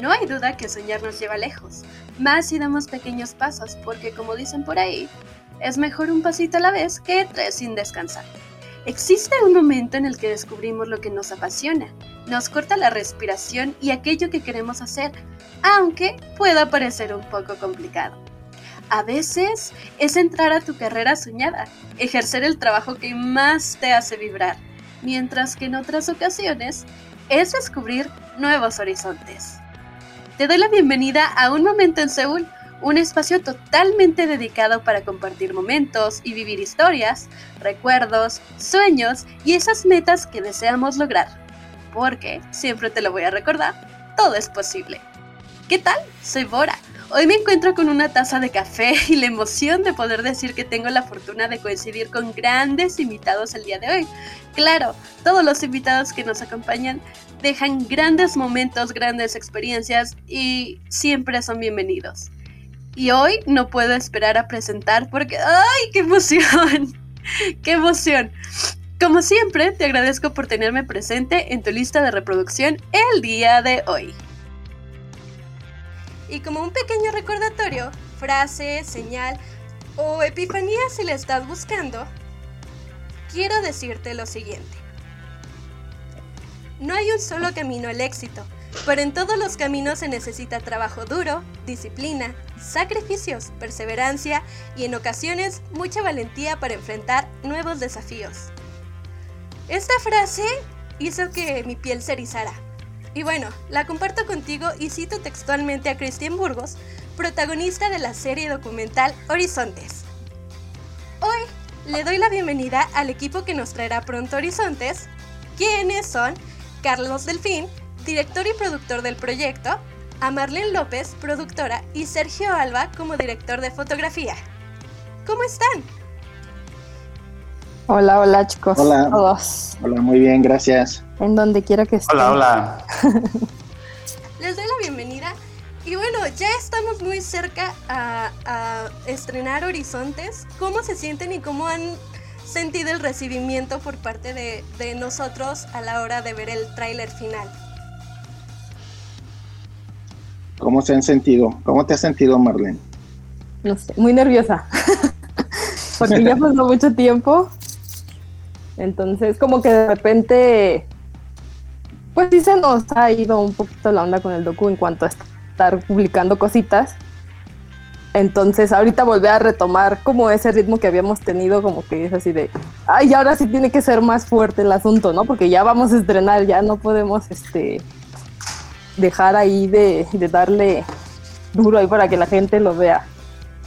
No hay duda que soñar nos lleva lejos, más si damos pequeños pasos, porque como dicen por ahí, es mejor un pasito a la vez que tres sin descansar. Existe un momento en el que descubrimos lo que nos apasiona, nos corta la respiración y aquello que queremos hacer, aunque pueda parecer un poco complicado. A veces es entrar a tu carrera soñada, ejercer el trabajo que más te hace vibrar, mientras que en otras ocasiones es descubrir nuevos horizontes. Te doy la bienvenida a Un Momento en Seúl, un espacio totalmente dedicado para compartir momentos y vivir historias, recuerdos, sueños y esas metas que deseamos lograr. Porque, siempre te lo voy a recordar, todo es posible. ¿Qué tal? Soy Bora. Hoy me encuentro con una taza de café y la emoción de poder decir que tengo la fortuna de coincidir con grandes invitados el día de hoy. Claro, todos los invitados que nos acompañan dejan grandes momentos, grandes experiencias y siempre son bienvenidos. Y hoy no puedo esperar a presentar porque ¡ay, qué emoción! ¡Qué emoción! Como siempre, te agradezco por tenerme presente en tu lista de reproducción el día de hoy. Y como un pequeño recordatorio, frase, señal o epifanía si la estás buscando, quiero decirte lo siguiente. No hay un solo camino al éxito, pero en todos los caminos se necesita trabajo duro, disciplina, sacrificios, perseverancia y en ocasiones mucha valentía para enfrentar nuevos desafíos. Esta frase hizo que mi piel se erizara. Y bueno, la comparto contigo y cito textualmente a Cristian Burgos, protagonista de la serie documental Horizontes. Hoy le doy la bienvenida al equipo que nos traerá pronto Horizontes, quienes son Carlos Delfín, director y productor del proyecto, a Marlene López, productora, y Sergio Alba como director de fotografía. ¿Cómo están? Hola, hola chicos. Hola. Todos. Hola, muy bien, gracias. En donde quiera que estén. Hola, hola. Les doy la bienvenida. Y bueno, ya estamos muy cerca a, a estrenar Horizontes. ¿Cómo se sienten y cómo han sentido el recibimiento por parte de, de nosotros a la hora de ver el tráiler final? ¿Cómo se han sentido? ¿Cómo te has sentido, Marlene? No sé, muy nerviosa. Porque ya pasó mucho tiempo. Entonces, como que de repente, pues sí se nos ha ido un poquito la onda con el docu en cuanto a estar publicando cositas. Entonces, ahorita volver a retomar como ese ritmo que habíamos tenido, como que es así de, ay, ahora sí tiene que ser más fuerte el asunto, ¿no? Porque ya vamos a estrenar, ya no podemos, este, dejar ahí de, darle duro ahí para que la gente lo vea.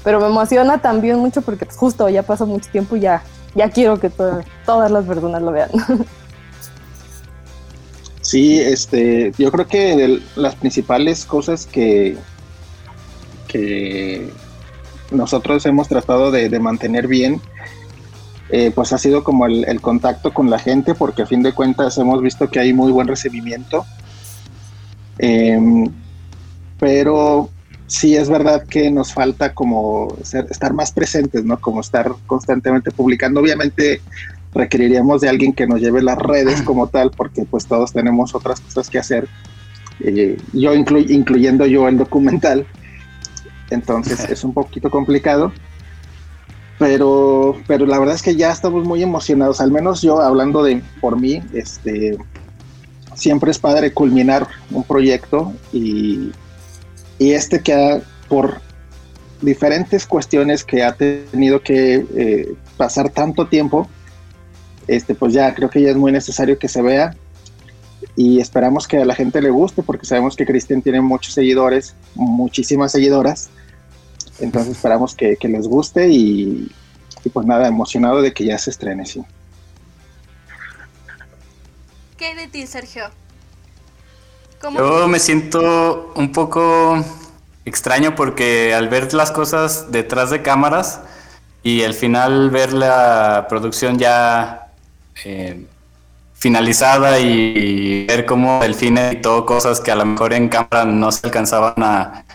Pero me emociona también mucho porque pues, justo ya pasó mucho tiempo y ya, ya quiero que to- todas las personas lo vean. Sí, este, yo creo que las principales cosas que, que nosotros hemos tratado de, de mantener bien, eh, pues ha sido como el, el contacto con la gente, porque a fin de cuentas hemos visto que hay muy buen recibimiento. Em, pero sí es verdad que nos falta como ser- estar más presentes, ¿no? Como estar constantemente publicando. Obviamente requeriríamos de alguien que nos lleve las redes como tal, porque pues todos tenemos otras cosas que hacer. Eh, yo inclu- incluyendo yo el documental. Entonces es un poquito complicado. Pero, pero la verdad es que ya estamos muy emocionados, al menos yo hablando de por mí, este, siempre es padre culminar un proyecto y, y este que ha, por diferentes cuestiones que ha tenido que eh, pasar tanto tiempo, este, pues ya creo que ya es muy necesario que se vea. Y esperamos que a la gente le guste porque sabemos que Cristian tiene muchos seguidores, muchísimas seguidoras, entonces esperamos que, que les guste y, y pues nada, emocionado de que ya se estrene, sí. ¿Qué hay de ti, Sergio? ¿Cómo Yo me siento un poco extraño porque al ver las cosas detrás de cámaras y al final ver la producción ya eh, finalizada y ver cómo Delfín editó cosas que a lo mejor en cámara no se alcanzaban a,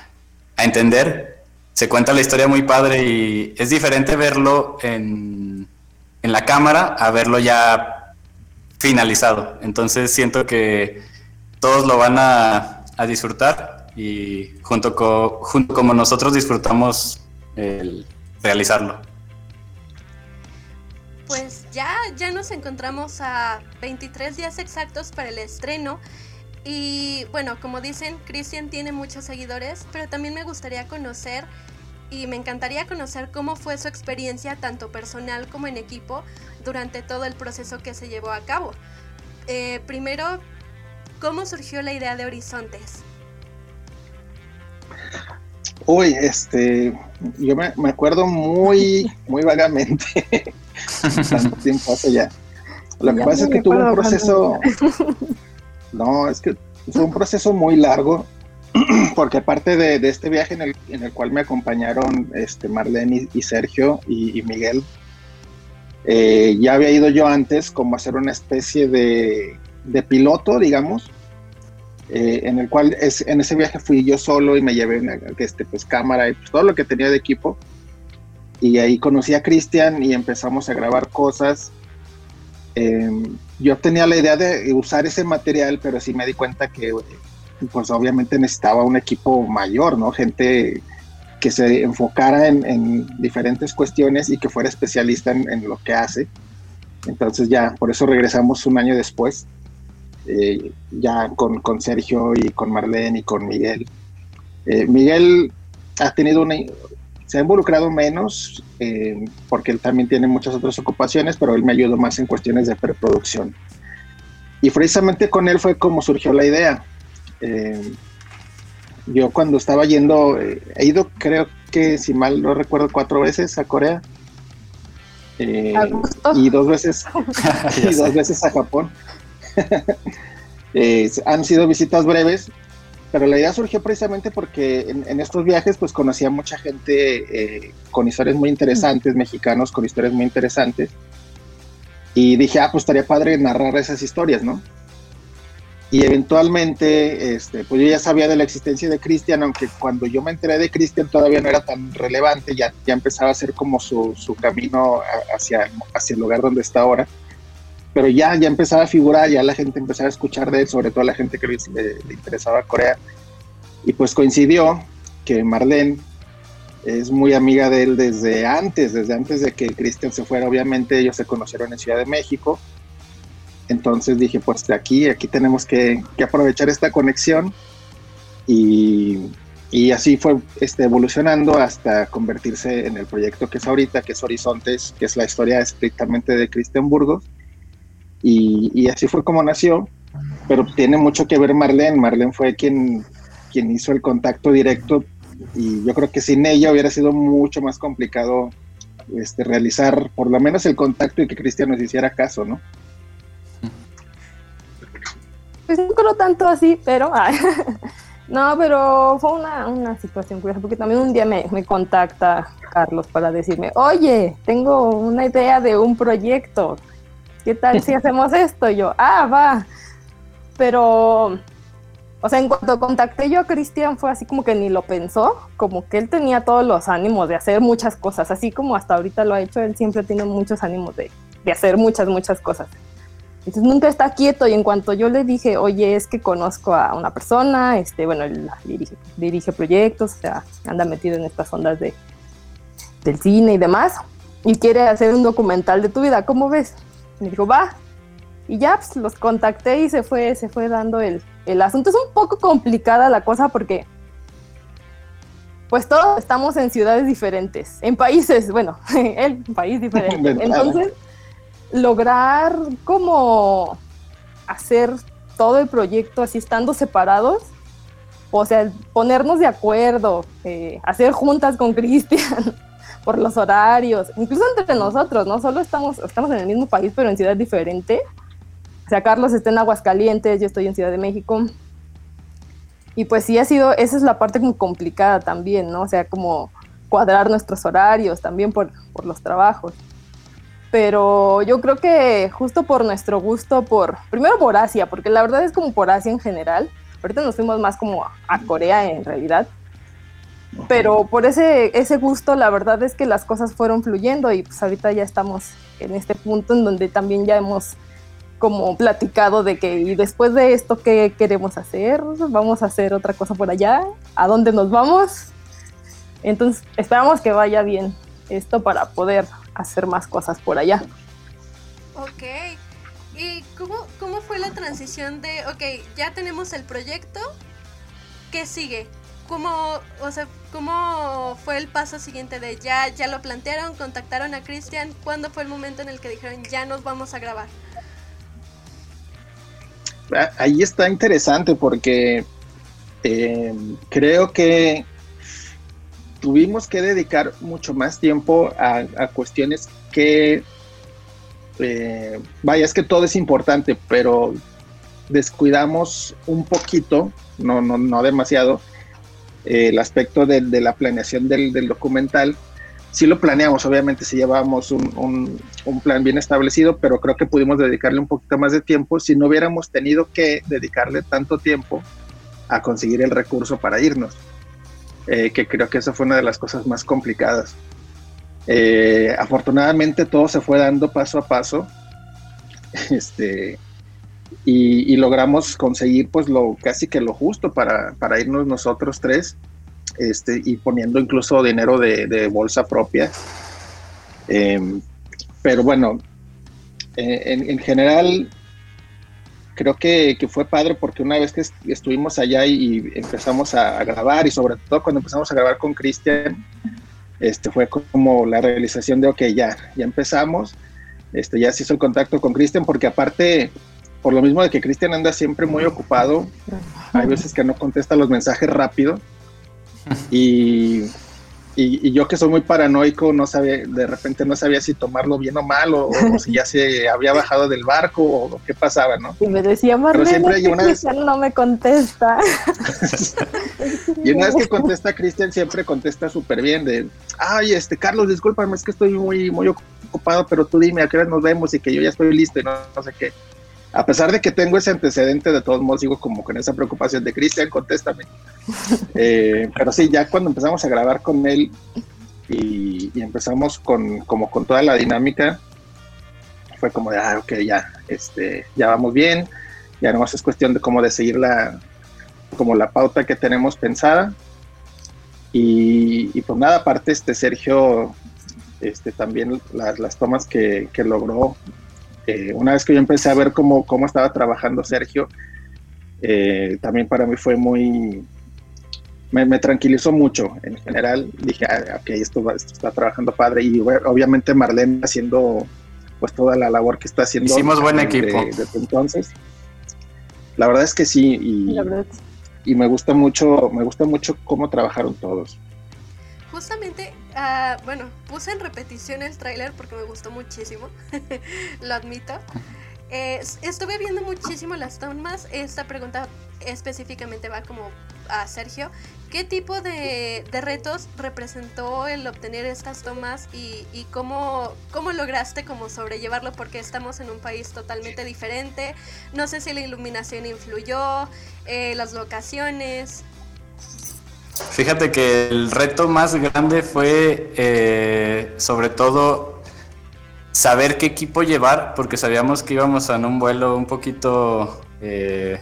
a entender, se cuenta la historia muy padre y es diferente verlo en, en la cámara a verlo ya finalizado. Entonces siento que todos lo van a, a disfrutar y junto, con junto como nosotros disfrutamos el realizarlo. Pues ya, ya nos encontramos a 23 días exactos para el estreno. Y bueno, como dicen, Christian tiene muchos seguidores, pero también me gustaría conocer y me encantaría conocer cómo fue su experiencia tanto personal como en equipo durante todo el proceso que se llevó a cabo. Eh, primero, ¿cómo surgió la idea de Horizontes? Uy, este, yo me, acuerdo muy, muy vagamente, tanto tiempo hace ya. Lo que pasa es que tuvo un proceso, no, es que fue un proceso muy largo, porque aparte de, este viaje en el, en el, cual me acompañaron este, Marlene y, Sergio y, Miguel, eh, ya había ido yo antes como a hacer una especie de, piloto, digamos, eh, en el cual es, en ese viaje fui yo solo y me llevé una este, pues, cámara y pues, todo lo que tenía de equipo. Y ahí conocí a Cristian y empezamos a grabar cosas. Em, yo tenía la idea de usar ese material, pero sí me di cuenta que pues obviamente necesitaba un equipo mayor, ¿no? Gente que se enfocara en, diferentes cuestiones y que fuera especialista en, en, lo que hace. Entonces ya, por eso regresamos un año después eh, ya con, con, Sergio y con Marlene y con Miguel. Eh, Miguel ha tenido una, se ha involucrado menos eh, porque él también tiene muchas otras ocupaciones, pero él me ayudó más en cuestiones de preproducción. Y precisamente con él fue como surgió la idea. yo cuando estaba yendo, he ido creo que si mal no recuerdo cuatro veces a Corea. y dos veces y dos veces a Japón. Eh, han sido visitas breves, pero la idea surgió precisamente porque en, estos viajes pues conocí a mucha gente eh, con historias muy interesantes, mexicanos con historias muy interesantes, y dije, ah, pues estaría padre narrar esas historias, ¿no? Y eventualmente, este, pues yo ya sabía de la existencia de Cristian, aunque cuando yo me enteré de Cristian todavía no era tan relevante, ya, ya empezaba a ser como su, su camino hacia, hacia el lugar donde está ahora pero ya, ya empezaba a figurar, ya la gente empezaba a escuchar de él, sobre todo la gente que le, interesaba Corea. Y pues coincidió que Marlene es muy amiga de él desde antes, desde antes de que Cristian se fuera. Obviamente ellos se conocieron en Ciudad de México. Entonces dije, pues de aquí, aquí tenemos que, aprovechar esta conexión. Y, y, así fue este, evolucionando hasta convertirse en el proyecto que es ahorita, que es Horizontes, que es la historia estrictamente de Cristian Burgos y, así fue como nació, pero tiene mucho que ver Marlene. Marlene fue quien, quien hizo el contacto directo y yo creo que sin ella hubiera sido mucho más complicado este, realizar por lo menos el contacto y que Cristian nos hiciera caso, ¿no? Pues no creo tanto así, pero... no, pero fue una, una, situación curiosa, porque también un día me, me contacta Carlos para decirme, oye, tengo una idea de un proyecto, ¿qué tal si hacemos esto? Y yo, ah, va. Pero, o sea, en cuanto contacté yo a Cristian fue así como que ni lo pensó, como que él tenía todos los ánimos de hacer muchas cosas, así como hasta ahorita lo ha hecho, él siempre tiene muchos ánimos de, de hacer muchas, muchas cosas. Entonces nunca está quieto y en cuanto yo le dije, oye, es que conozco a una persona, este, bueno, él dirige, dirige proyectos, o sea, anda metido en estas ondas de, del cine y demás, y quiere hacer un documental de tu vida, ¿cómo ves? Me dijo, va. Y ya pues, los contacté y se fue, se fue dando el, el asunto. Es un poco complicada la cosa porque pues todos estamos en ciudades diferentes, en países, bueno, el país diferente. Entonces, lograr como hacer todo el proyecto así estando separados, o sea, ponernos de acuerdo, eh, hacer juntas con Cristian, por los horarios, incluso entre nosotros, ¿no? Solo estamos, estamos en el mismo país, pero en ciudad diferente. O sea, Carlos está en Aguascalientes, yo estoy en Ciudad de México. Y pues sí ha sido, esa es la parte muy complicada también, ¿no? O sea, como cuadrar nuestros horarios también por, por los trabajos. Pero yo creo que justo por nuestro gusto, por, primero por Asia, porque la verdad es como por Asia en general. Ahorita nos fuimos más como a Corea en realidad pero por ese, ese gusto, la verdad es que las cosas fueron fluyendo y pues ahorita ya estamos en este punto en donde también ya hemos como platicado de que y después de esto qué queremos hacer, vamos a hacer otra cosa por allá, a dónde nos vamos. Entonces esperamos que vaya bien esto para poder hacer más cosas por allá. Ok. ¿Y cómo, cómo fue la transición de, ok, ya tenemos el proyecto, ¿qué sigue? ¿Cómo, o sea, ¿Cómo fue el paso siguiente de ya, ya lo plantearon, contactaron a Cristian? ¿Cuándo fue el momento en el que dijeron ya nos vamos a grabar? Ah, ahí está interesante porque eh, creo que tuvimos que dedicar mucho más tiempo a, cuestiones que, eh, vaya, es que todo es importante, pero descuidamos un poquito, no, no, no demasiado, eh, el aspecto de, la planeación del, documental. Sí lo planeamos, obviamente, si llevábamos un, plan bien establecido, pero creo que pudimos dedicarle un poquito más de tiempo si no hubiéramos tenido que dedicarle tanto tiempo a conseguir el recurso para irnos, eh, que creo que esa fue una de las cosas más complicadas. Eh, afortunadamente todo se fue dando paso a paso. Este, y, logramos conseguir pues lo casi que lo justo para, para irnos nosotros tres este, y poniendo incluso dinero de, bolsa propia. Em, pero bueno, eh, en, general creo que, que, fue padre porque una vez que estuvimos allá y, empezamos a, grabar y sobre todo cuando empezamos a grabar con Cristian, este, fue como la realización de, ok, ya, ya empezamos, este, ya se hizo el contacto con Cristian porque aparte por lo mismo de que Cristian anda siempre muy ocupado, hay veces que no contesta los mensajes rápido. Y, y, yo que soy muy paranoico, no sabía, de repente no sabía si tomarlo bien o mal o, si ya se había bajado del barco o qué pasaba, ¿no? Y me decía, Marlene, siempre que Cristian no me contesta. y una vez que contesta Cristian siempre contesta súper bien de, ay, este, Carlos, discúlpame, es que estoy muy, muy ocupado, pero tú dime a qué hora nos vemos y que yo ya estoy listo y no sé qué a pesar de que tengo ese antecedente, de todos modos sigo como con esa preocupación de Cristian, contéstame. Eh, pero sí, ya cuando empezamos a grabar con él y, empezamos con como con toda la dinámica, fue como de, ah, ok, ya, este, ya vamos bien, ya nomás es cuestión de como de seguir la, como la pauta que tenemos pensada. Y, pues nada, aparte este Sergio, este, también las tomas que, que logró eh, una vez que yo empecé a ver cómo, cómo estaba trabajando Sergio, eh, también para mí fue muy, me, tranquilizó mucho en general. Dije, ah, ok, esto, está trabajando padre. Y obviamente Marlene haciendo pues toda la labor que está haciendo. Hicimos buen equipo. Desde entonces. La verdad es que sí. Y, y me gusta mucho, me gusta mucho cómo trabajaron todos. Justamente Ah, bueno, puse en repetición el tráiler porque me gustó muchísimo, lo admito. Eh, estuve viendo muchísimo las tomas. Esta pregunta específicamente va como a Sergio. ¿Qué tipo de, retos representó el obtener estas tomas y, cómo, cómo, lograste como sobrellevarlo? Porque estamos en un país totalmente diferente. No sé si la iluminación influyó, eh, las locaciones. Fíjate que el reto más grande fue eh, sobre todo saber qué equipo llevar, porque sabíamos que íbamos en un vuelo un poquito, eh,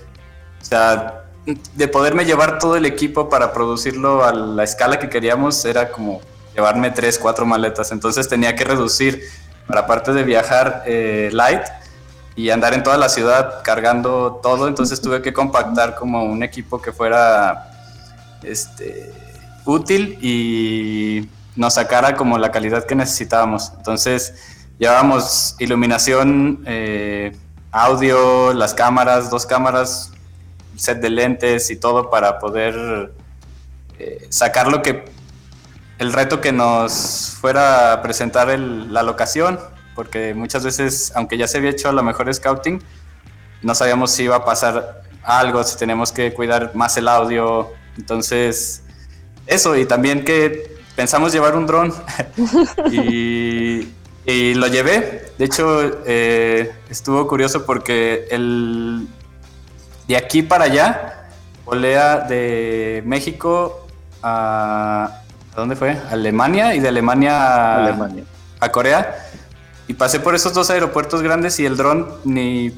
o sea, de poderme llevar todo el equipo para producirlo a la escala que queríamos era como llevarme tres, cuatro maletas, entonces tenía que reducir para parte de viajar eh, light y andar en toda la ciudad cargando todo, entonces tuve que compactar como un equipo que fuera este, útil y nos sacara como la calidad que necesitábamos. Entonces llevábamos iluminación, eh, audio, las cámaras, dos cámaras, set de lentes y todo para poder eh, sacar lo que el reto que nos fuera a presentar la locación, porque muchas veces, aunque ya se había hecho a lo mejor scouting, no sabíamos si iba a pasar algo, si tenemos que cuidar más el audio, entonces, eso, y también que pensamos llevar un dron y, lo llevé. De hecho, eh, estuvo curioso porque el, de aquí para allá, volea de México a... ¿A dónde fue? Alemania y de Alemania a, Alemania. a Corea. Y pasé por esos dos aeropuertos grandes y el dron ni,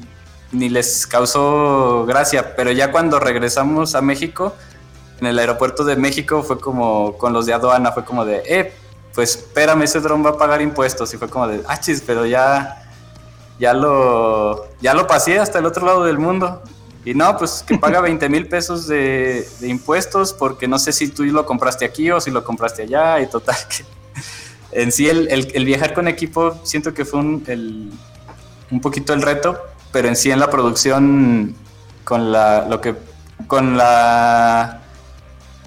ni les causó gracia. Pero ya cuando regresamos a México, en el aeropuerto de México fue como con los de aduana, fue como de, eh, pues espérame, ese dron va a pagar impuestos. Y fue como de, ah, chis, pero ya, ya lo, ya lo pasé hasta el otro lado del mundo. Y no, pues que paga 20 mil pesos de, de, impuestos porque no sé si tú lo compraste aquí o si lo compraste allá y total que en sí el, el, el viajar con equipo siento que fue un, el, un poquito el reto, pero en sí en la producción con la, lo que, con la,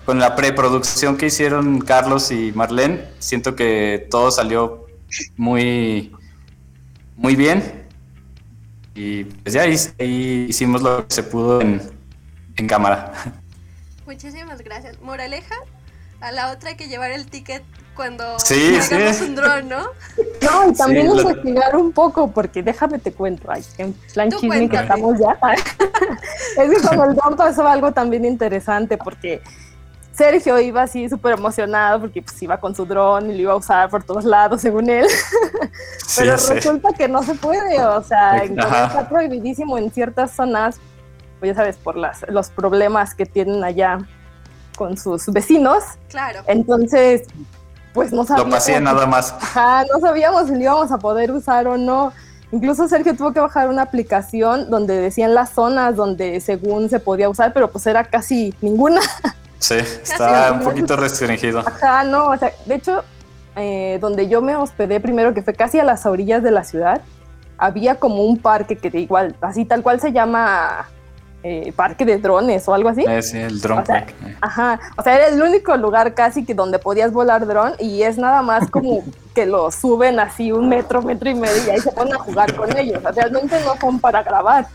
con la preproducción que hicieron Carlos y Marlene, siento que todo salió muy, muy bien y pues ya ahí, ahí, hicimos lo que se pudo en, en, cámara. Muchísimas gracias. Moraleja, a la otra hay que llevar el ticket cuando sí, un dron, ¿no? No, y también Sí, lo- investigar un poco, porque déjame te cuento, ay, en plan chisme que estamos ya. es que con el dron pasó algo también interesante, porque Sergio iba así súper emocionado, porque pues iba con su dron y lo iba a usar por todos lados, según él. Pero sí. resulta que no se puede, o sea, está prohibidísimo en ciertas zonas, pues ya sabes, por las, los problemas que tienen allá con sus vecinos. Claro. Entonces, pues no Lo sabíamos. pasé nada más. Ajá, no sabíamos si lo íbamos a poder usar o no. Incluso Sergio tuvo que bajar una aplicación donde decían las zonas donde según se podía usar, pero pues era casi ninguna. Sí, está un poquito restringido. Ajá, no, o sea, de hecho, eh, donde yo me hospedé primero, que fue casi a las orillas de la ciudad, había como un parque que de igual, así tal cual se llama eh, parque de drones o algo así. Eh, sí, el drone O sea, park. eh. Ajá, o sea, era el único lugar casi que donde podías volar dron y es nada más como que lo suben así un metro, metro y medio y ahí se ponen a jugar con ellos. O sea, realmente no son para grabar.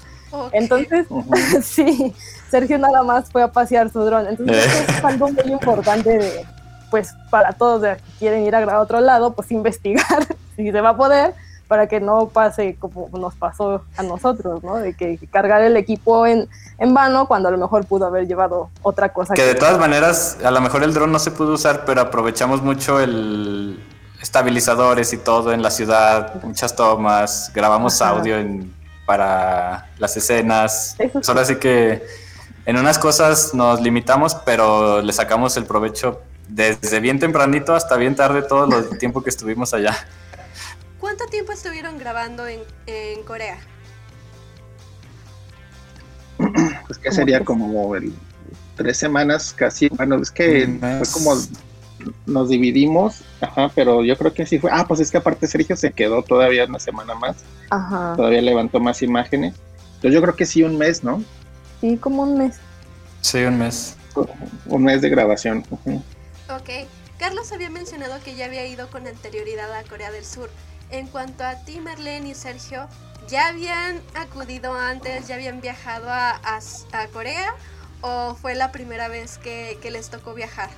Entonces, sí, Sergio nada más fue a pasear su dron. Entonces, Eh. es algo muy importante de, pues, para todos de que quieren ir a grabar a otro lado, pues investigar si se va a poder para que no pase como nos pasó a nosotros, ¿no? De que cargar el equipo en, en vano cuando a lo mejor pudo haber llevado otra cosa. Que de todas maneras, a lo mejor el dron no se pudo usar, pero aprovechamos mucho el estabilizadores y todo en la ciudad, muchas tomas, grabamos Ajá. audio en- para las escenas. Eso Pues ahora sí que en unas cosas nos limitamos, pero le sacamos el provecho desde bien tempranito hasta bien tarde todo el tiempo que estuvimos allá. ¿Cuánto tiempo estuvieron grabando en, en Corea? Pues que sería como el, tres semanas casi. Bueno, es que fue como nos dividimos, ajá, pero yo creo que sí fue. Ah, pues es que aparte Sergio se quedó todavía una semana más, Ajá, todavía levantó más imágenes. Entonces yo creo que sí un mes, ¿no? Sí, como un mes. Sí, un mes. Un mes de grabación. Ok. Carlos había mencionado que ya había ido con anterioridad a Corea del Sur. En cuanto a ti, Marlene y Sergio, ¿ya habían acudido antes, ya habían viajado a, a- a Corea o fue la primera vez que, que les tocó viajar?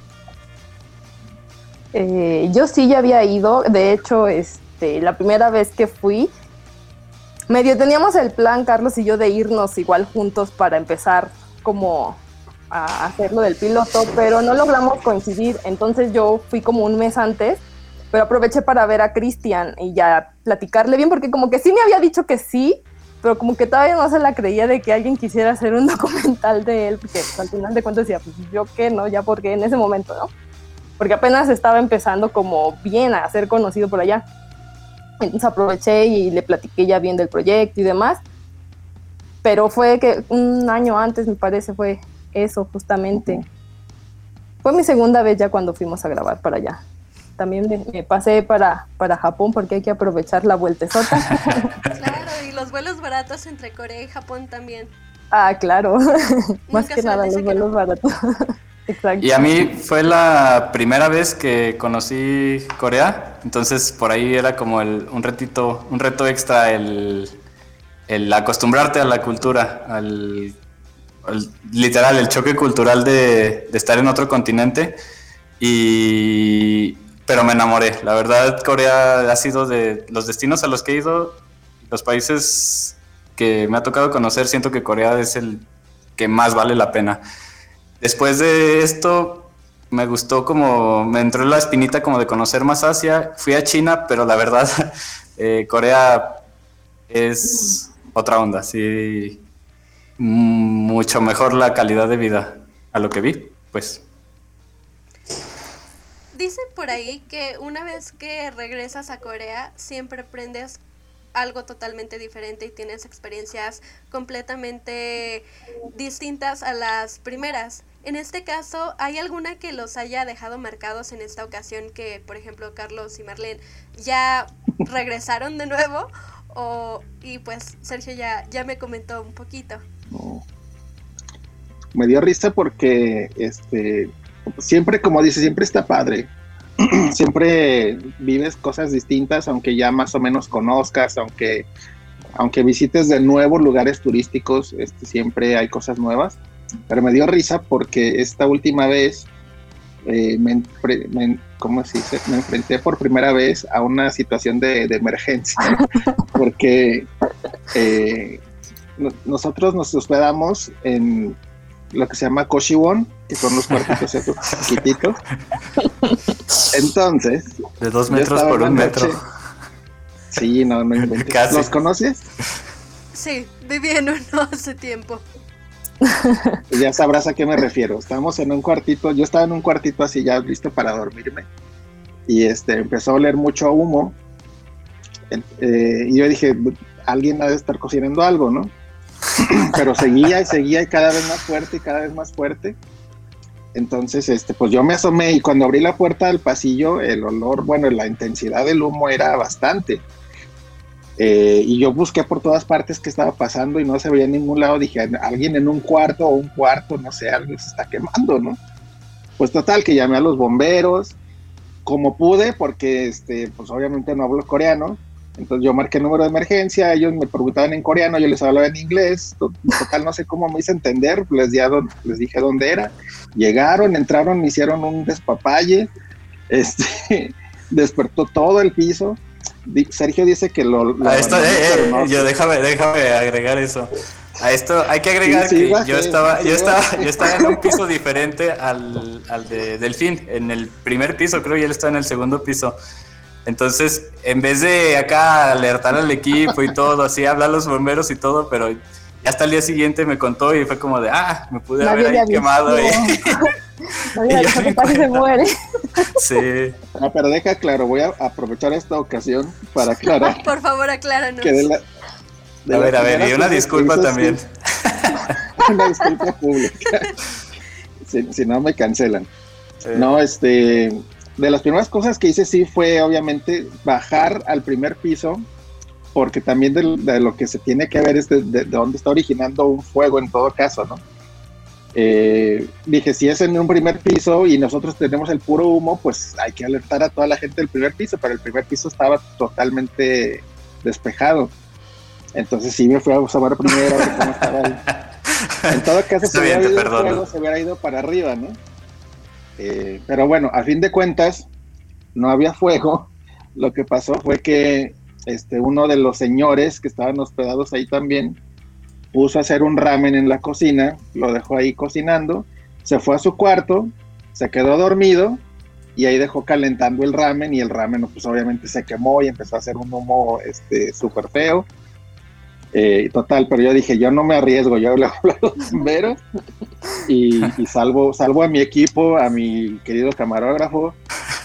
Eh, yo sí ya había ido, de hecho, este, la primera vez que fui, medio teníamos el plan, Carlos y yo, de irnos igual juntos para empezar como a hacer lo del piloto, pero no logramos coincidir, entonces yo fui como un mes antes, pero aproveché para ver a Cristian y ya platicarle bien, porque como que sí me había dicho que sí, pero como que todavía no se la creía de que alguien quisiera hacer un documental de él, porque al final de cuentas decía, pues yo qué, ¿no? Ya porque en ese momento, ¿no? porque apenas estaba empezando como bien a ser conocido por allá. Entonces aproveché y le platiqué ya bien del proyecto y demás. Pero fue que un año antes, me parece, fue eso justamente. Fue mi segunda vez ya cuando fuimos a grabar para allá. También me, me pasé para, para Japón porque hay que aprovechar la vueltezota. Claro, y los vuelos baratos entre Corea y Japón también. ah, claro. Más Nunca que se nada los vuelos baratos. Y a mí fue la primera vez que conocí Corea, entonces por ahí era como el, un retito, un reto extra el, el acostumbrarte a la cultura, al, al- literal el choque cultural de, de estar en otro continente y pero me enamoré. La verdad Corea ha sido de los destinos a los que he ido, los países que me ha tocado conocer, siento que Corea es el que más vale la pena. Después de esto, me gustó como, me entró la espinita como de conocer más Asia. Fui a China, pero la verdad, eh, Corea es otra onda, sí. Mucho mejor la calidad de vida a lo que vi, pues. Dicen por ahí que una vez que regresas a Corea, siempre aprendes algo totalmente diferente y tienes experiencias completamente distintas a las primeras. En este caso, ¿hay alguna que los haya dejado marcados en esta ocasión que, por ejemplo, Carlos y Marlene ya regresaron de nuevo? O, y pues Sergio ya, ya me comentó un poquito. Me dio risa porque este siempre, como dice, siempre está padre. siempre vives cosas distintas, aunque ya más o menos conozcas, aunque, aunque visites de nuevo lugares turísticos, este, siempre hay cosas nuevas. Pero me dio risa porque esta última vez eh, me, me, ¿cómo se dice? me enfrenté por primera vez a una situación de, emergencia, porque eh, nosotros nos hospedamos en lo que se llama Koshiwon, que son los cuartitos esos chiquititos. Entonces. De dos metros por un metro. Sí, no, no ¿Los conoces? Sí, viví en uno hace tiempo. Ya sabrás a qué me refiero. Estábamos en un cuartito, yo estaba en un cuartito así ya listo para dormirme. Y este empezó a oler mucho humo. Eh, y yo dije, alguien ha de estar cocinando algo, ¿no? pero seguía y seguía y cada vez más fuerte y cada vez más fuerte. Entonces, este, pues yo me asomé y cuando abrí la puerta del pasillo, el olor, bueno, la intensidad del humo era bastante. Eh, y yo busqué por todas partes qué estaba pasando y no se veía en ningún lado. Dije, alguien en un cuarto o un cuarto, no sé, alguien se está quemando, ¿no? Pues total, que llamé a los bomberos, como pude, porque este, pues obviamente no hablo coreano. Entonces yo marqué el número de emergencia, ellos me preguntaban en coreano, yo les hablaba en inglés, total no sé cómo me hice entender, les, di les dije dónde era, llegaron, entraron, me hicieron un despapalle, este, despertó todo el piso, Sergio dice que lo... a esto, eh, eh, yo déjame, déjame agregar eso. A esto hay que agregar que yo estaba, yo estaba, yo estaba en un piso diferente al, al de Delfín, en el primer piso creo y él está en el segundo piso. Entonces, en vez de acá alertar al equipo y todo, así hablar a los bomberos y todo, pero ya hasta el día siguiente me contó y fue como de, ah, me pude haber ahí quemado. Y, y se muere. Sí. No, pero deja claro, voy a aprovechar esta ocasión para aclarar. Por favor, acláranos. Que de la, a ver, a ver, y una disculpa también. una disculpa pública. si, no, me cancelan. No, este de las primeras cosas que hice sí fue obviamente bajar al primer piso, porque también de, lo que se tiene que ver es de, dónde está originando un fuego en todo caso, ¿no? Eh, dije, si es en un primer piso y nosotros tenemos el puro humo, pues hay que alertar a toda la gente del primer piso, pero el primer piso estaba totalmente despejado. Entonces sí me fui a observar primero a ver cómo estaba ahí. En todo caso, si hubiera habido fuego, se hubiera ido para arriba, ¿no? Eh, pero bueno, a fin de cuentas, no había fuego. Lo que pasó fue que este, uno de los señores que estaban hospedados ahí también puso a hacer un ramen en la cocina, lo dejó ahí cocinando, se fue a su cuarto, se quedó dormido y ahí dejó calentando el ramen y el ramen pues obviamente se quemó y empezó a hacer un humo este súper feo. Eh, total, pero yo dije, yo no me arriesgo, yo le hablo a los bomberos y, salvo, salvo a mi equipo, a mi querido camarógrafo.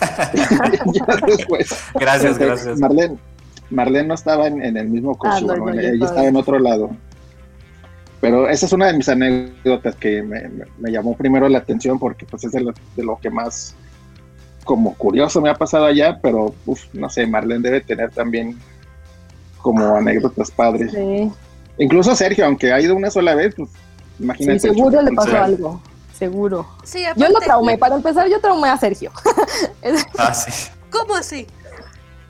Gracias, gracias. Marlene, Marlene no estaba en, el mismo ah, curso, ella estaba en otro lado. Pero esa es una de mis anécdotas que me, llamó primero la atención porque pues es de lo, que más como curioso me ha pasado allá, pero no sé, Marlene debe tener también como anécdotas padres. Incluso Sergio, aunque ha ido una sola vez, pues imagínate. seguro le pasó algo, seguro. yo lo traumé, para empezar yo traumé a Sergio. ah, sí. ¿Cómo así?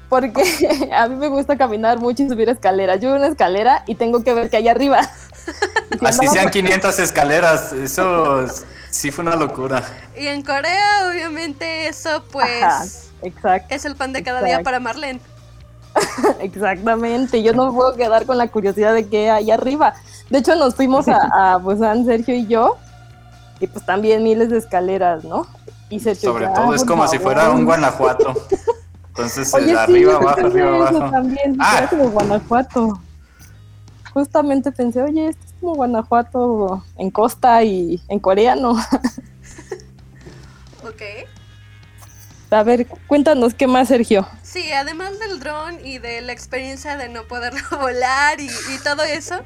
Porque a mí me gusta caminar mucho y subir escaleras. Yo una escalera y tengo que ver que hay arriba. Así sean 500 escaleras, eso sí fue una locura. Y en Corea, obviamente, eso pues exacto, es el pan de cada día para Marlene. Exactamente, yo no me puedo quedar con la curiosidad de qué hay arriba. De hecho, nos fuimos a, a Busan, Sergio y yo, y pues también miles de escaleras, ¿no? Y se Sobre todo es como si fuera un Guanajuato. Entonces, Oye, eh, sí, arriba, yo abajo, arriba, eso abajo. También, Ah. era como Guanajuato. Justamente pensé, oye, esto es como Guanajuato en costa y en coreano. Ok. A ver, cuéntanos qué más, Sergio. Sí, además del dron y de la experiencia de no poderlo volar y, todo eso,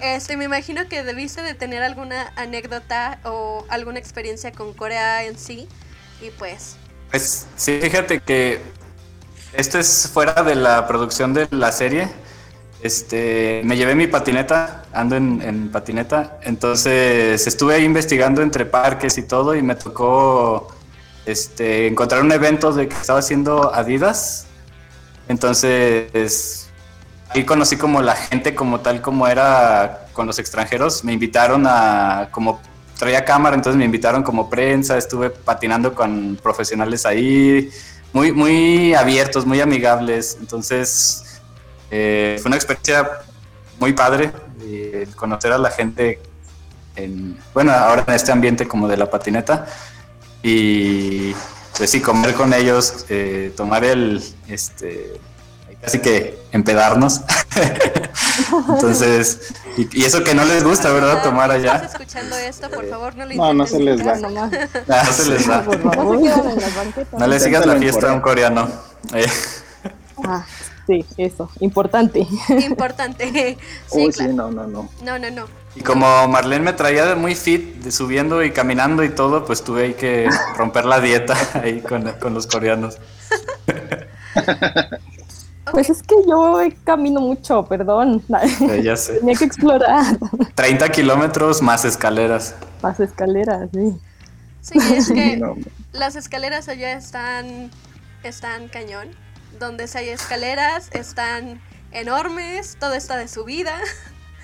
este, me imagino que debiste de tener alguna anécdota o alguna experiencia con Corea en sí. Y pues, Pues sí, fíjate que esto es fuera de la producción de la serie. Este, me llevé mi patineta, ando en, patineta, entonces estuve investigando entre parques y todo y me tocó este, encontrar un evento de que estaba haciendo Adidas. Entonces ahí conocí como la gente como tal como era con los extranjeros. Me invitaron a como traía cámara, entonces me invitaron como prensa, estuve patinando con profesionales ahí, muy, muy abiertos, muy amigables. Entonces eh, fue una experiencia muy padre eh, conocer a la gente en, bueno, ahora en este ambiente como de la patineta y pues sí, comer con ellos, eh, tomar el, este, casi que empedarnos. Entonces, y, y eso que no les gusta, ¿verdad? ah, Tomar allá. ¿Estás escuchando esto? Por favor, no lo No, no se les casa. Nomás. Ah, no se les da. Por favor. No. No le sigas la fiesta a un coreano. Eh, Ah, sí, eso, importante. Importante. Sí, Uy, sí, no, no, no. No, no, no. Y como Marlene me traía de muy fit, de subiendo y caminando y todo, pues tuve ahí que romper la dieta ahí con, con los coreanos. Pues es que yo camino mucho, perdón. Ya sé. Tenía que explorar 30 kilómetros más escaleras. las escaleras, sí. Sí, es Sí, que no. las escaleras allá están, están cañón. Donde hay escaleras, están enormes, todo está de subida.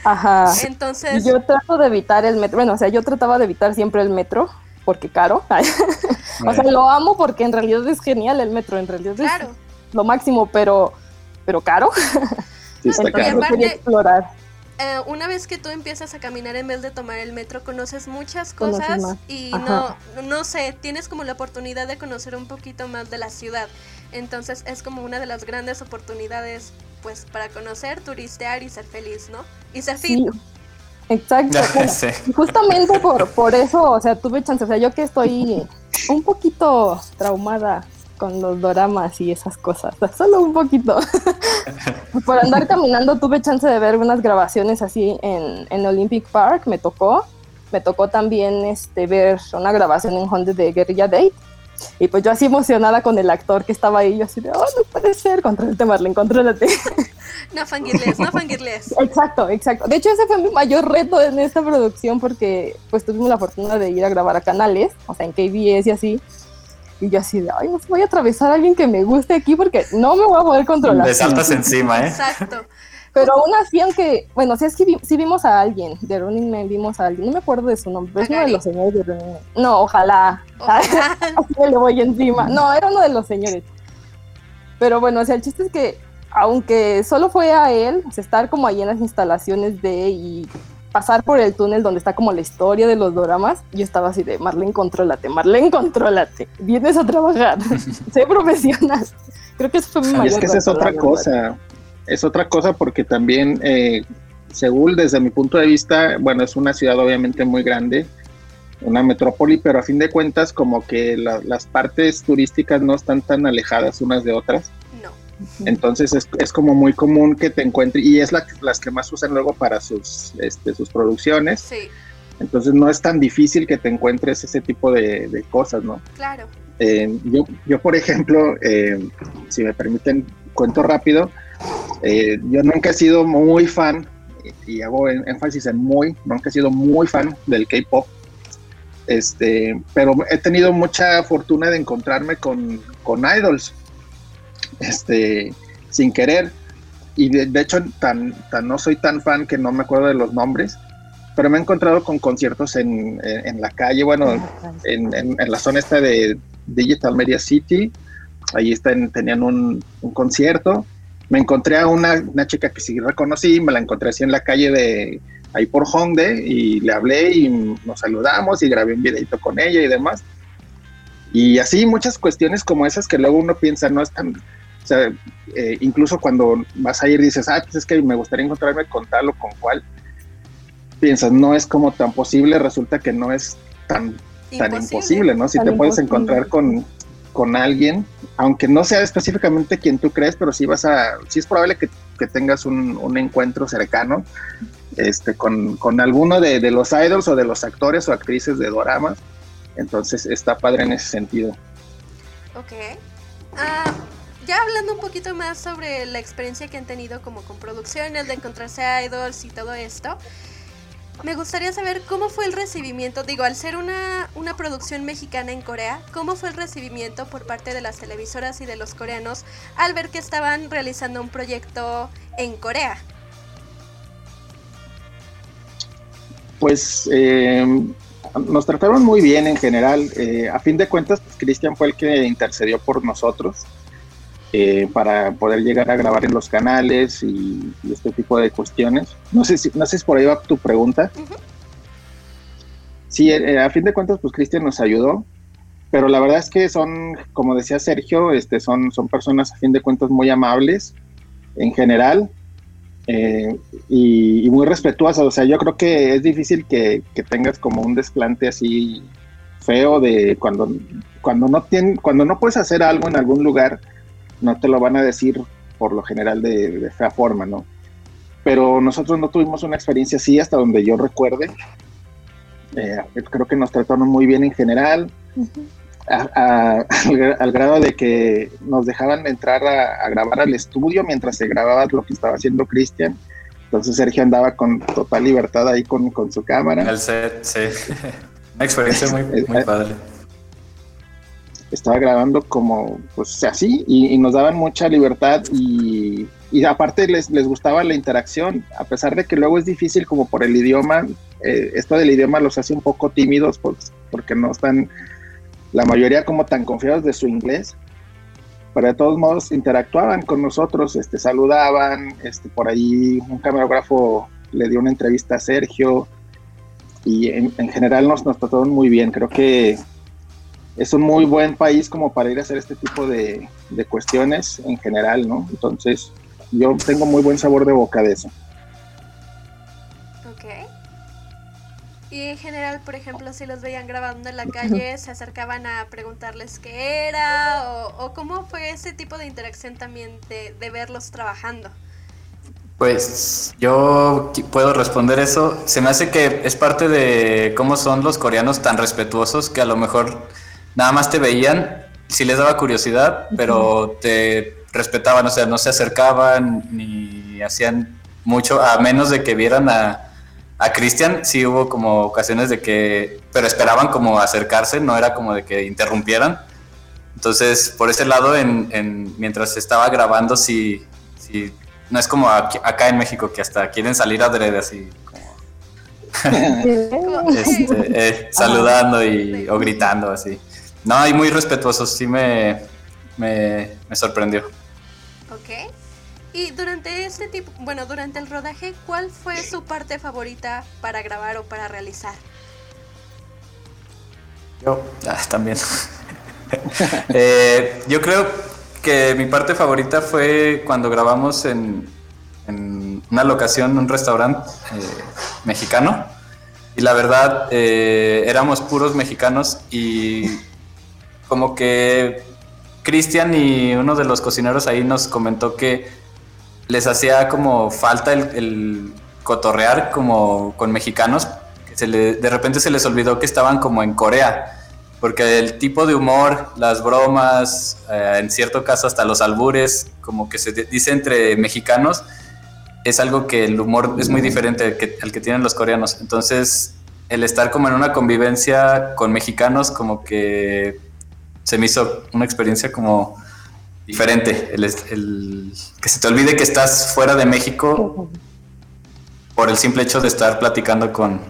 Ajá. Entonces, yo trato de evitar el metro. Bueno, o sea, yo trataba de evitar siempre el metro, porque caro. o sea, lo amo porque en realidad es genial el metro, en realidad claro. es lo máximo, pero, pero caro. Sí está Y Entonces caro. aparte- explorar. eh, una vez que tú empiezas a caminar en vez de tomar el metro, conoces muchas cosas y no, no sé, tienes como la oportunidad de conocer un poquito más de la ciudad. Entonces es como una de las grandes oportunidades pues para conocer, turistear y ser feliz, ¿no? Y ser fit. Sí, exacto. Justamente por, por eso, o sea, tuve chance, o sea, yo que estoy un poquito traumada con los doramas y esas cosas, solo un poquito. por andar caminando tuve chance de ver unas grabaciones así en, en Olympic Park, me tocó. Me tocó también este, ver una grabación en Honda de Guerrilla Date. Y pues yo así emocionada con el actor que estaba ahí, yo así de, oh, no puede ser, contrólate Marlene, contrólate. No fangirles, no fangirles. Exacto, exacto. De hecho, ese fue mi mayor reto en esta producción porque pues tuvimos la fortuna de ir a grabar a canales, o sea, en KBS y así. Y yo así de, ay, voy a atravesar a alguien que me guste aquí porque no me voy a poder controlar. Le saltas encima, ¿eh? Exacto. Pero aún así, aunque, bueno, sí es que vi- sí vimos a alguien, de Running Man vimos a alguien, no me acuerdo de su nombre, pero es uno de los señores de Running Man. No, ojalá. Ojalá. Así me le voy encima. No, era uno de los señores. Pero bueno, o sea, el chiste es que, aunque solo fue a él, o sea, estar como ahí en las instalaciones de y pasar por el túnel donde está como la historia de los doramas, yo estaba así de, Marlene, contrólate, Marlene, contrólate, vienes a trabajar, sé profesional. Creo que eso fue mi Y mayor es que esa es reto, la otra verdad. cosa. Es otra cosa porque también eh, Seúl, desde mi punto de vista, bueno, es una ciudad obviamente muy grande, una metrópoli, pero a fin de cuentas como que la- las partes turísticas no están tan alejadas unas de otras. No. Entonces es, es como muy común que te encuentres, y es la, las que más usan luego para sus, este, sus producciones. Sí, Entonces no es tan difícil que te encuentres ese tipo de, de cosas, ¿no? claro. Eh, yo, yo, por ejemplo, eh, si me permiten, cuento rápido. Eh, yo nunca he sido muy fan, y hago énfasis en muy, nunca he sido muy fan del K-pop. Este, pero he tenido mucha fortuna de encontrarme con, con idols, este, sin querer. Y de, de hecho, tan, tan no soy tan fan que no me acuerdo de los nombres, pero me he encontrado con conciertos en, en, en la calle, bueno, en, en, en, la zona esta de Digital Media City. Ahí están, tenían un, un, concierto. Me encontré a una, una, chica que sí reconocí, me la encontré así en la calle de ahí por Hongdae y le hablé y nos saludamos y grabé un videito con ella y demás. Y así muchas cuestiones como esas que luego uno piensa no están, o sea, eh, incluso cuando vas a ir dices, ah, pues es que me gustaría encontrarme con tal o con cual, piensas, no es como tan posible, resulta que no es tan, tan imposible, ¿no? Si te puedes encontrar con, con alguien, aunque no sea específicamente quien tú crees, pero sí vas a, sí es probable que, que tengas un, un, encuentro cercano este, con, con alguno de, de, los idols o de los actores o actrices de doramas. Entonces está padre en ese sentido. Ok. Uh, ya hablando un poquito más sobre la experiencia que han tenido como con producciones, de encontrarse idols y todo esto, me gustaría saber cómo fue el recibimiento, digo, al ser una, una producción mexicana en Corea, cómo fue el recibimiento por parte de las televisoras y de los coreanos al ver que estaban realizando un proyecto en Corea. Pues eh, nos trataron muy bien en general. Eh, a fin de cuentas, pues, Cristian fue el que intercedió por nosotros. Eh, para poder llegar a grabar en los canales y, y, este tipo de cuestiones. No sé si, no sé si por ahí va tu pregunta. Uh -huh. Sí, eh, a fin de cuentas, pues Cristian nos ayudó, pero la verdad es que son, como decía Sergio, este, son, son personas a fin de cuentas muy amables en general eh, y, y, muy respetuosas. O sea, yo creo que es difícil que, que tengas como un desplante así feo de cuando, cuando, no tienen, cuando no puedes hacer algo en algún lugar no te lo van a decir por lo general de, de, fea forma, ¿no? Pero nosotros no tuvimos una experiencia así hasta donde yo recuerde. Eh, creo que nos trataron muy bien en general, uh -huh. a, a, al, grado de que nos dejaban entrar a, a, grabar al estudio mientras se grababa lo que estaba haciendo Cristian. Entonces Sergio andaba con total libertad ahí con, con su cámara. En el set, sí. Una experiencia muy, muy padre estaba grabando como, pues así, y, nos daban mucha libertad y, aparte les, les gustaba la interacción, a pesar de que luego es difícil como por el idioma, eh, esto del idioma los hace un poco tímidos pues, porque no están, la mayoría como tan confiados de su inglés, pero de todos modos interactuaban con nosotros, este, saludaban, este, por ahí un camarógrafo le dio una entrevista a Sergio y en, en general nos, nos trataron muy bien, creo que es un muy buen país como para ir a hacer este tipo de, de, cuestiones en general, ¿no? Entonces, yo tengo muy buen sabor de boca de eso. Ok. Y en general, por ejemplo, si los veían grabando en la calle, ¿se acercaban a preguntarles qué era? ¿O, o cómo fue ese tipo de interacción también de, de verlos trabajando? Pues yo puedo responder eso. Se me hace que es parte de cómo son los coreanos tan respetuosos que a lo mejor nada más te veían, sí les daba curiosidad, pero te respetaban, o sea, no se acercaban ni hacían mucho, a menos de que vieran a, a Cristian, sí hubo como ocasiones de que, pero esperaban como acercarse, no era como de que interrumpieran. Entonces, por ese lado, en, en mientras estaba grabando, sí, sí, no es como aquí, acá en México que hasta quieren salir adrede así. Como, este, eh, saludando y, o gritando así. No, y muy respetuosos, sí me, me, me, sorprendió. Ok. Y durante este tipo, bueno, durante el rodaje, ¿cuál fue su parte favorita para grabar o para realizar? Yo, ah, también. eh, yo creo que mi parte favorita fue cuando grabamos en, en una locación, un restaurante eh, mexicano. Y la verdad, eh, éramos puros mexicanos y como que Cristian y uno de los cocineros ahí nos comentó que les hacía como falta el, cotorrear como con mexicanos, que de repente se les olvidó que estaban como en Corea, porque el tipo de humor, las bromas, eh, en cierto caso hasta los albures, como que se dice entre mexicanos, es algo que el humor es muy diferente al que tienen los coreanos. Entonces, el estar como en una convivencia con mexicanos, como que se me hizo una experiencia como diferente. El, el, que se te olvide que estás fuera de México por el simple hecho de estar platicando con,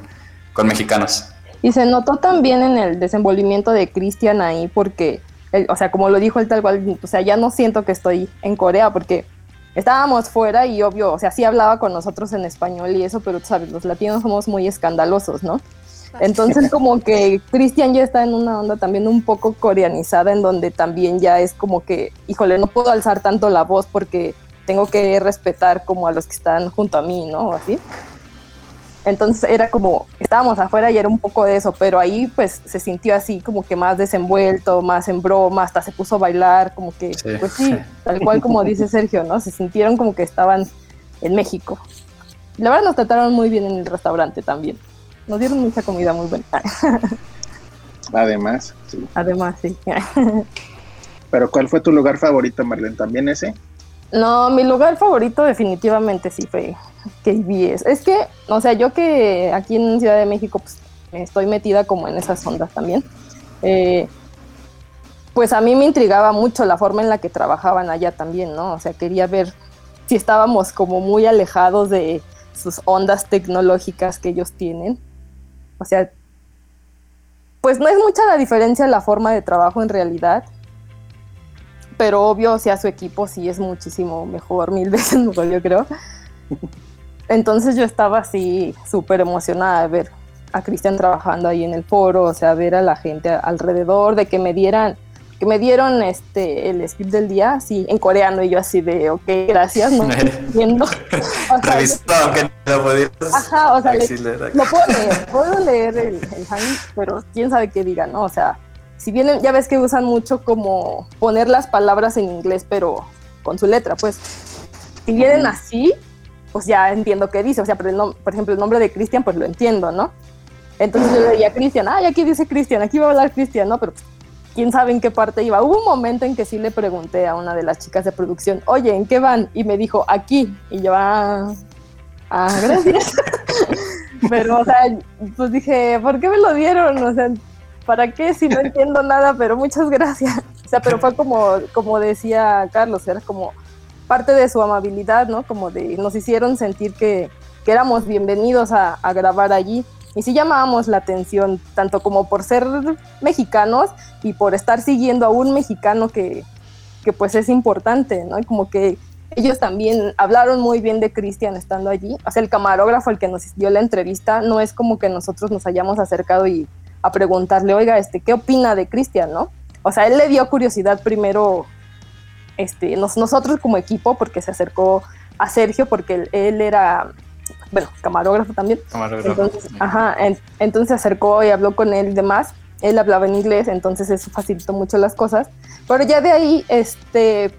con mexicanos. Y se notó también en el desenvolvimiento de Cristian ahí, porque, él, o sea, como lo dijo él tal cual, o sea, ya no siento que estoy en Corea, porque estábamos fuera y obvio, o sea, sí hablaba con nosotros en español y eso, pero sabes, los latinos somos muy escandalosos, ¿no? Entonces como que Cristian ya está en una onda también un poco coreanizada en donde también ya es como que, híjole, no puedo alzar tanto la voz porque tengo que respetar como a los que están junto a mí, ¿no? Así. Entonces era como, estábamos afuera y era un poco de eso, pero ahí pues se sintió así como que más desenvuelto, más en broma, hasta se puso a bailar, como que, pues sí, tal cual como dice Sergio, ¿no? Se sintieron como que estaban en México. La verdad nos trataron muy bien en el restaurante también. Nos dieron mucha comida muy buena. Además, sí. Además, sí. Pero ¿cuál fue tu lugar favorito, Marlene? ¿También ese? No, mi lugar favorito definitivamente sí fue KBS. Es que, o sea, yo que aquí en Ciudad de México pues, estoy metida como en esas ondas también, eh, pues a mí me intrigaba mucho la forma en la que trabajaban allá también, ¿no? O sea, quería ver si estábamos como muy alejados de sus ondas tecnológicas que ellos tienen. O sea, pues no es mucha la diferencia en la forma de trabajo en realidad, pero obvio, o sea, su equipo sí es muchísimo mejor, mil veces mejor, yo creo. Entonces yo estaba así súper emocionada de ver a Cristian trabajando ahí en el foro, o sea, ver a la gente alrededor, de que me dieran que me dieron este el script del día así en coreano y yo así de ok gracias no entiendo o sea, que no podías ajá o sea lo puedo leer puedo leer el, el pero quién sabe qué diga no o sea si bien ya ves que usan mucho como poner las palabras en inglés pero con su letra pues si vienen así pues ya entiendo qué dice o sea por, por ejemplo el nombre de Cristian pues lo entiendo no entonces yo le decía Cristian ay aquí dice Cristian aquí va a hablar Cristian no pero quién sabe en qué parte iba. Hubo un momento en que sí le pregunté a una de las chicas de producción, oye, ¿en qué van? Y me dijo, aquí. Y yo, ah, ah gracias. pero, o sea, pues dije, ¿por qué me lo dieron? O sea, ¿para qué si no entiendo nada? Pero muchas gracias. O sea, pero fue como, como decía Carlos, era como parte de su amabilidad, ¿no? Como de, nos hicieron sentir que, que éramos bienvenidos a, a grabar allí y sí llamábamos la atención, tanto como por ser mexicanos y por estar siguiendo a un mexicano que, que pues es importante, ¿no? Y como que ellos también hablaron muy bien de Cristian estando allí. O sea, el camarógrafo, el que nos dio la entrevista, no es como que nosotros nos hayamos acercado y a preguntarle, oiga, este, ¿qué opina de Cristian, no? O sea, él le dio curiosidad primero, este, nosotros como equipo, porque se acercó a Sergio, porque él era bueno, camarógrafo también. Camarógrafo. Entonces, ajá, entonces se acercó y habló con él y demás. Él hablaba en inglés, entonces eso facilitó mucho las cosas. Pero ya de ahí, este,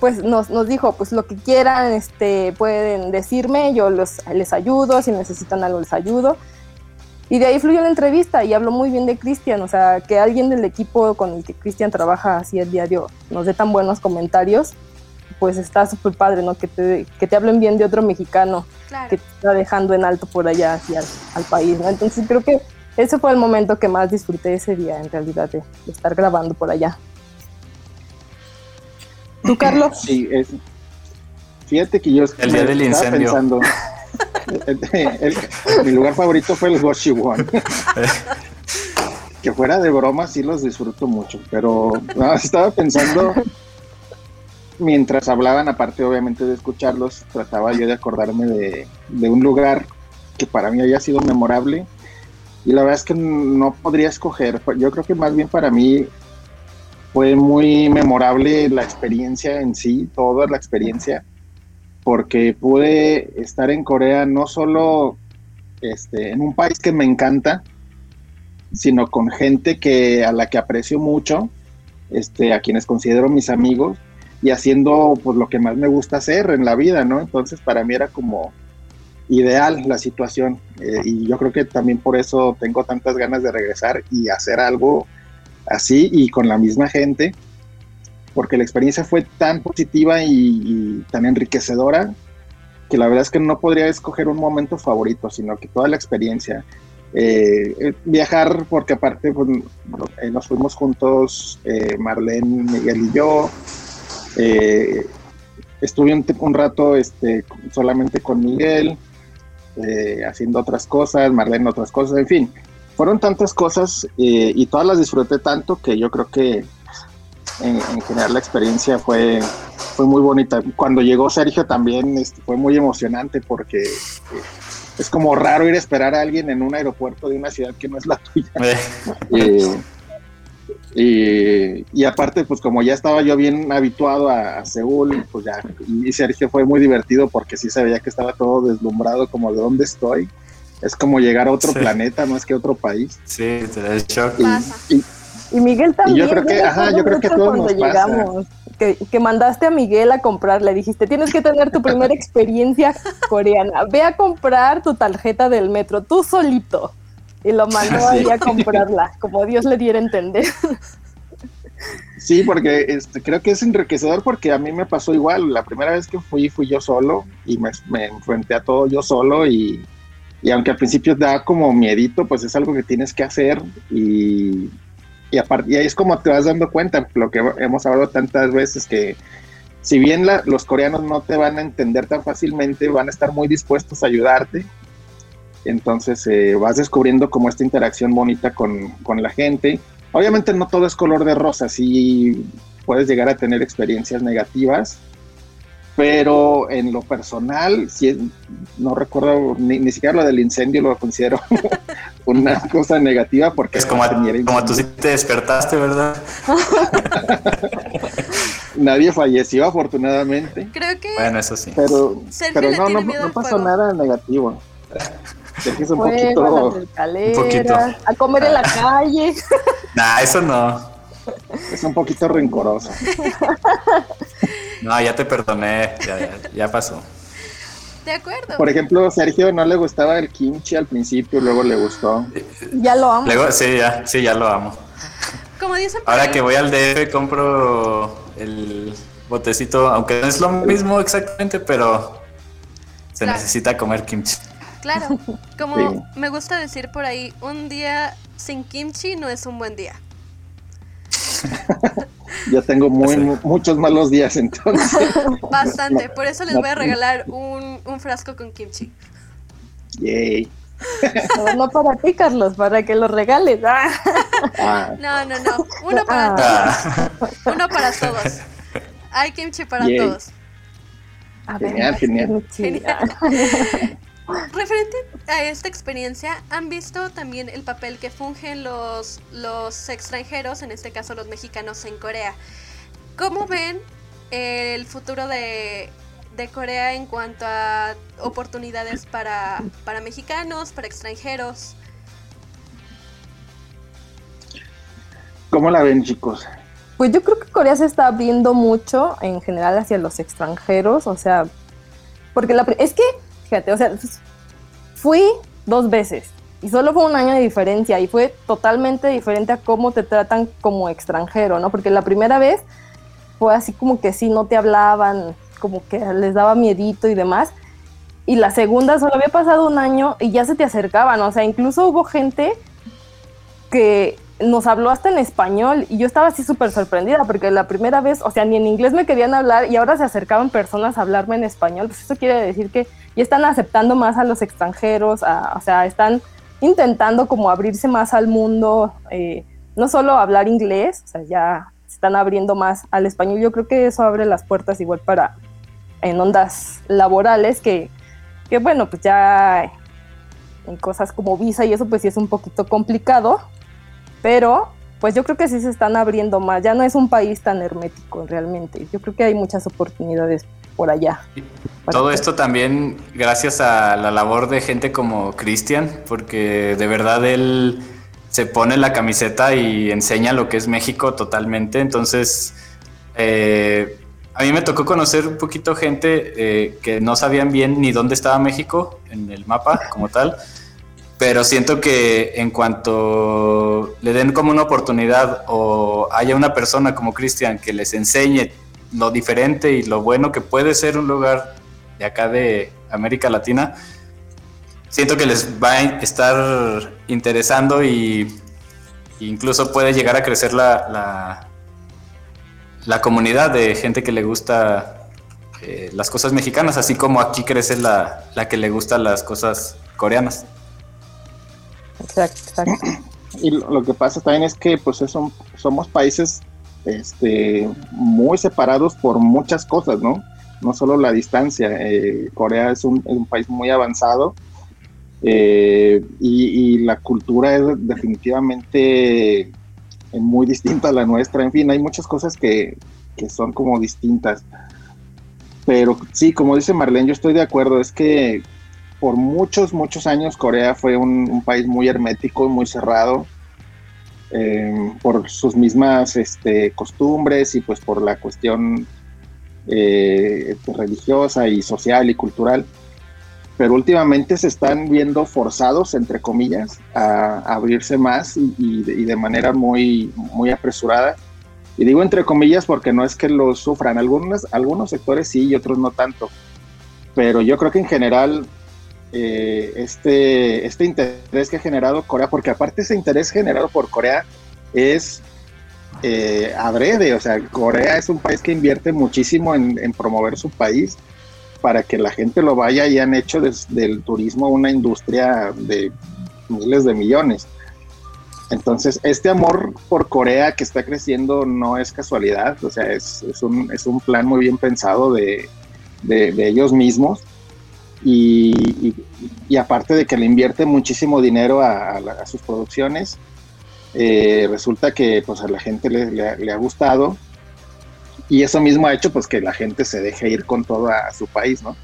pues nos, nos dijo, pues lo que quieran, este, pueden decirme, yo los, les ayudo, si necesitan algo les ayudo. Y de ahí fluyó la entrevista y habló muy bien de Cristian, o sea, que alguien del equipo con el que Cristian trabaja así el diario nos dé tan buenos comentarios, pues está súper padre, ¿no? Que te, que te hablen bien de otro mexicano que te está dejando en alto por allá hacia al, país, ¿no? Entonces creo que ese fue el momento que más disfruté ese día, en realidad, de, estar grabando por allá. ¿Tú, Carlos? Sí, es, fíjate que yo el día del incendio. pensando, mi lugar favorito fue el Goshi One. que fuera de broma sí los disfruto mucho, pero estaba pensando mientras hablaban, aparte obviamente de escucharlos, trataba yo de acordarme de, un lugar que para mí haya sido memorable. Y la verdad es que no podría escoger. Yo creo que más bien para mí fue muy memorable la experiencia en sí, toda la experiencia, porque pude estar en Corea no solo este, en un país que me encanta, sino con gente que a la que aprecio mucho, este, a quienes considero mis amigos y haciendo pues lo que más me gusta hacer en la vida, ¿no? Entonces para mí era como ideal la situación eh, y yo creo que también por eso tengo tantas ganas de regresar y hacer algo así y con la misma gente, porque la experiencia fue tan positiva y, tan enriquecedora que la verdad es que no podría escoger un momento favorito, sino que toda la experiencia. Eh, eh, viajar, porque aparte pues, nos fuimos juntos, Marlene, Miguel y yo, eh, estuve un, rato este, solamente con Miguel, eh, haciendo otras cosas, Marlene otras cosas, en fin, fueron tantas cosas eh, y todas las disfruté tanto que yo creo que en, general la experiencia fue, fue muy bonita. Cuando llegó Sergio también este, fue muy emocionante porque es como raro ir a esperar a alguien en un aeropuerto de una ciudad que no es la tuya. Y, y aparte, pues como ya estaba yo bien habituado a, a Seúl, pues ya, y Sergio fue muy divertido porque sí se veía que estaba todo deslumbrado como de dónde estoy. Es como llegar a otro Sí. planeta más que a otro país. sí, te da el shock. Y, Pasa. y- Y Miguel también. Y yo creo que- ajá, yo creo que todos cuando nos pasa. llegamos, que, que mandaste a Miguel a comprar, le dijiste, tienes que tener tu primera experiencia coreana, ve a comprar tu tarjeta del metro, tú solito. Y lo mandó Sí. ahí a comprarla, como Dios le diera a entender. Sí, porque este, creo que es enriquecedor porque a mí me pasó igual. La primera vez que fui, fui yo solo y me, me enfrenté a todo yo solo y, y aunque al principio da como miedito, pues es algo que tienes que hacer y, y, aparte, y ahí es como te vas dando cuenta, lo que hemos hablado tantas veces, que si bien la- los coreanos no te van a entender tan fácilmente, van a estar muy dispuestos a ayudarte. Entonces eh, vas descubriendo como esta interacción bonita con, con la gente. Obviamente no todo es color de rosa, sí puedes llegar a tener experiencias negativas, pero en lo personal, sí, no recuerdo ni, ni siquiera lo del incendio, lo considero una cosa negativa porque Es como, como tú sí te despertaste, ¿verdad? nadie falleció afortunadamente, Creo que Bueno, eso sí. pero, pero no, no, no pasó nada negativo. Sergio es un poquito, Un poquito. a comer en la calle. Nah, eso no. es un poquito rencoroso. No, ya te perdoné. Ya, ya, ya pasó. de acuerdo. Por ejemplo, Sergio no le gustaba el kimchi al principio, luego le gustó. Ya lo amo. Luego, sí, ya, sí, ya lo amo. Como dicen por Ahora ahí, que voy al DF compro el botecito, aunque no es lo mismo exactamente, pero se Claro. necesita comer kimchi. Claro, como Sí. me gusta decir por ahí, un día sin kimchi no es un buen día. Yo tengo muy, Sí. mu- muchos malos días entonces. Bastante, por eso les voy a regalar un, un frasco con kimchi. Yay. No, no para ti, Carlos, para que lo regales. Ah. Ah, No, no, no, uno para Ah, uno para todos. Hay kimchi para Yay. todos. A ver, Genial, genial. Referente a esta experiencia, ¿han visto también el papel que fungen los, los extranjeros, en este caso los mexicanos en Corea? ¿Cómo ven el futuro de, de Corea en cuanto a oportunidades para, para mexicanos, para extranjeros? ¿Cómo la ven, chicos? Pues yo creo que Corea se está abriendo mucho en general hacia los extranjeros, o sea, porque la, es que, fíjate, o sea, fui dos veces y solo fue un año de diferencia y fue totalmente diferente a cómo te tratan como extranjero, ¿no? Porque la primera vez fue así como que sí, no te hablaban, como que les daba miedito y demás. Y la segunda solo había pasado un año y ya se te acercaban, o sea, incluso hubo gente que nos habló hasta en español y yo estaba así súper sorprendida porque la primera vez, o sea, ni en inglés me querían hablar y ahora se acercaban personas a hablarme en español, pues eso quiere decir que ya están aceptando más a los extranjeros, a- o sea, están intentando como abrirse más al mundo, eh, no solo hablar inglés, o sea, ya se están abriendo más al español, yo creo que eso abre las puertas igual para en ondas laborales que, que bueno, pues ya en cosas como visa y eso pues sí es un poquito complicado, pero pues yo creo que sí se están abriendo más, ya no es un país tan hermético realmente, yo creo que hay muchas oportunidades por allá. Todo esto también gracias a la labor de gente como Cristian, porque de verdad él se pone la camiseta y enseña lo que es México totalmente. Entonces, eh, a mí me tocó conocer un poquito gente eh, que no sabían bien ni dónde estaba México en el mapa como tal, pero siento que en cuanto le den como una oportunidad o haya una persona como Cristian que les enseñe lo diferente y lo bueno que puede ser un lugar de acá de América Latina, siento que les va a estar interesando y incluso puede llegar a crecer la, la, comunidad de gente que le gusta eh, las cosas mexicanas, así como aquí crece la, la que le gusta las cosas coreanas. Exacto, exacto. Y lo, que pasa también es que pues eso- somos países este, muy separados por muchas cosas, ¿no? No solo la distancia. eh, Corea es un, país muy avanzado Eh, y, la cultura es definitivamente muy distinta a la nuestra. En fin, hay muchas cosas que, que son como distintas. Pero sí, como dice Marlene, yo estoy de acuerdo, es que por muchos, muchos años Corea fue un, país muy hermético, muy cerrado, eh, por sus mismas este, costumbres y pues por la cuestión eh, religiosa y social y cultural. Pero últimamente se están viendo forzados, entre comillas, a, abrirse más y, y, de manera muy, muy apresurada y digo entre comillas porque no es que lo sufran, algunos, algunos sectores sí y otros no tanto. Pero yo creo que en general eh, este, este interés que ha generado Corea, porque aparte ese interés generado por Corea es eh, adrede, o sea, Corea es un país que invierte muchísimo en, en promover su país para que la gente lo vaya y han hecho del turismo una industria de miles de millones. Entonces, este amor por Corea que está creciendo no es casualidad, o sea, es, un, plan muy bien pensado de, ellos mismos. Y, aparte de que le invierte muchísimo dinero a, sus producciones, eh, resulta que pues a la gente le, ha gustado y eso mismo ha hecho pues que la gente se deje ir con todo a, su país, ¿no?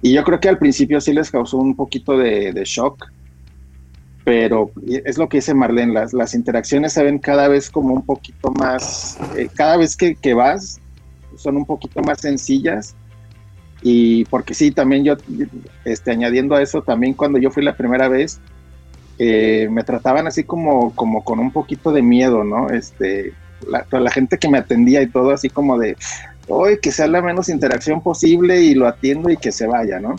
Y yo creo que al principio sí les causó un poquito de, de shock pero es lo que dice Marlene, las, las interacciones se ven cada vez como un poquito más, eh, cada vez que, que, vas, son un poquito más sencillas. Y porque sí, también yo, este, añadiendo a eso, también cuando yo fui la primera vez, eh, me trataban así como, como con un poquito de miedo, ¿no? Este, la, la gente que me atendía y todo así como de, hoy que sea la menos interacción posible y lo atiendo y que se vaya, ¿no?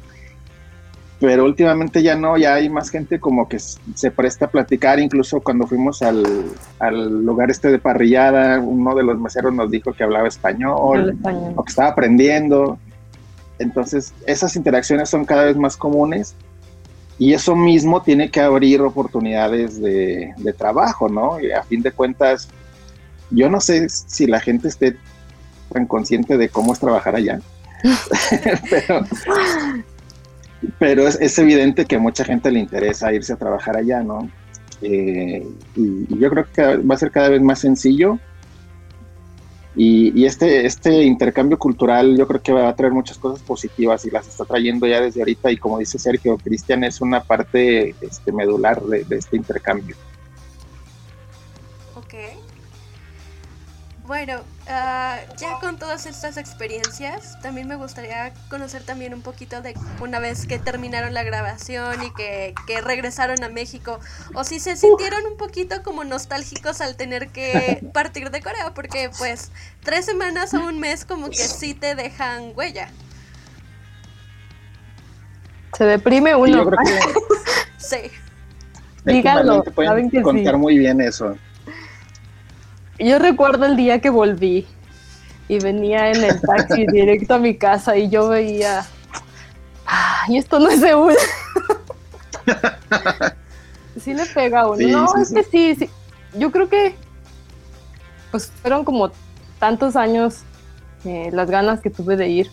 pero últimamente ya no, ya hay más gente como que se presta a platicar, incluso cuando fuimos al, lugar este de parrillada, uno de los meseros nos dijo que hablaba español, o que estaba aprendiendo, entonces esas interacciones son cada vez más comunes y eso mismo tiene que abrir oportunidades de, trabajo, ¿no? Y a fin de cuentas, yo no sé si la gente esté tan consciente de cómo es trabajar allá. pero, pero es, evidente que a mucha gente le interesa irse a trabajar allá, ¿no? Eh, y, yo creo que va a ser cada vez más sencillo. Y, este, este intercambio cultural yo creo que va a traer muchas cosas positivas y las está trayendo ya desde ahorita. Y como dice Sergio, Cristian es una parte este, medular de, de este intercambio. Bueno, ah, ya con todas estas experiencias, también me gustaría conocer también un poquito de una vez que terminaron la grabación y que, regresaron a México, o si se sintieron un poquito como nostálgicos al tener que partir de Corea, porque pues tres semanas o un mes como que sí te dejan huella. Se deprime uno. Yo creo que... sí. Díganlo, saben que contar muy bien eso. Yo recuerdo el día que volví y venía en el taxi directo a mi casa y yo veía, y esto no es Seúl. sí le pega a uno. no, es que sí, sí. Yo creo que pues fueron como tantos años eh, las ganas que tuve de ir.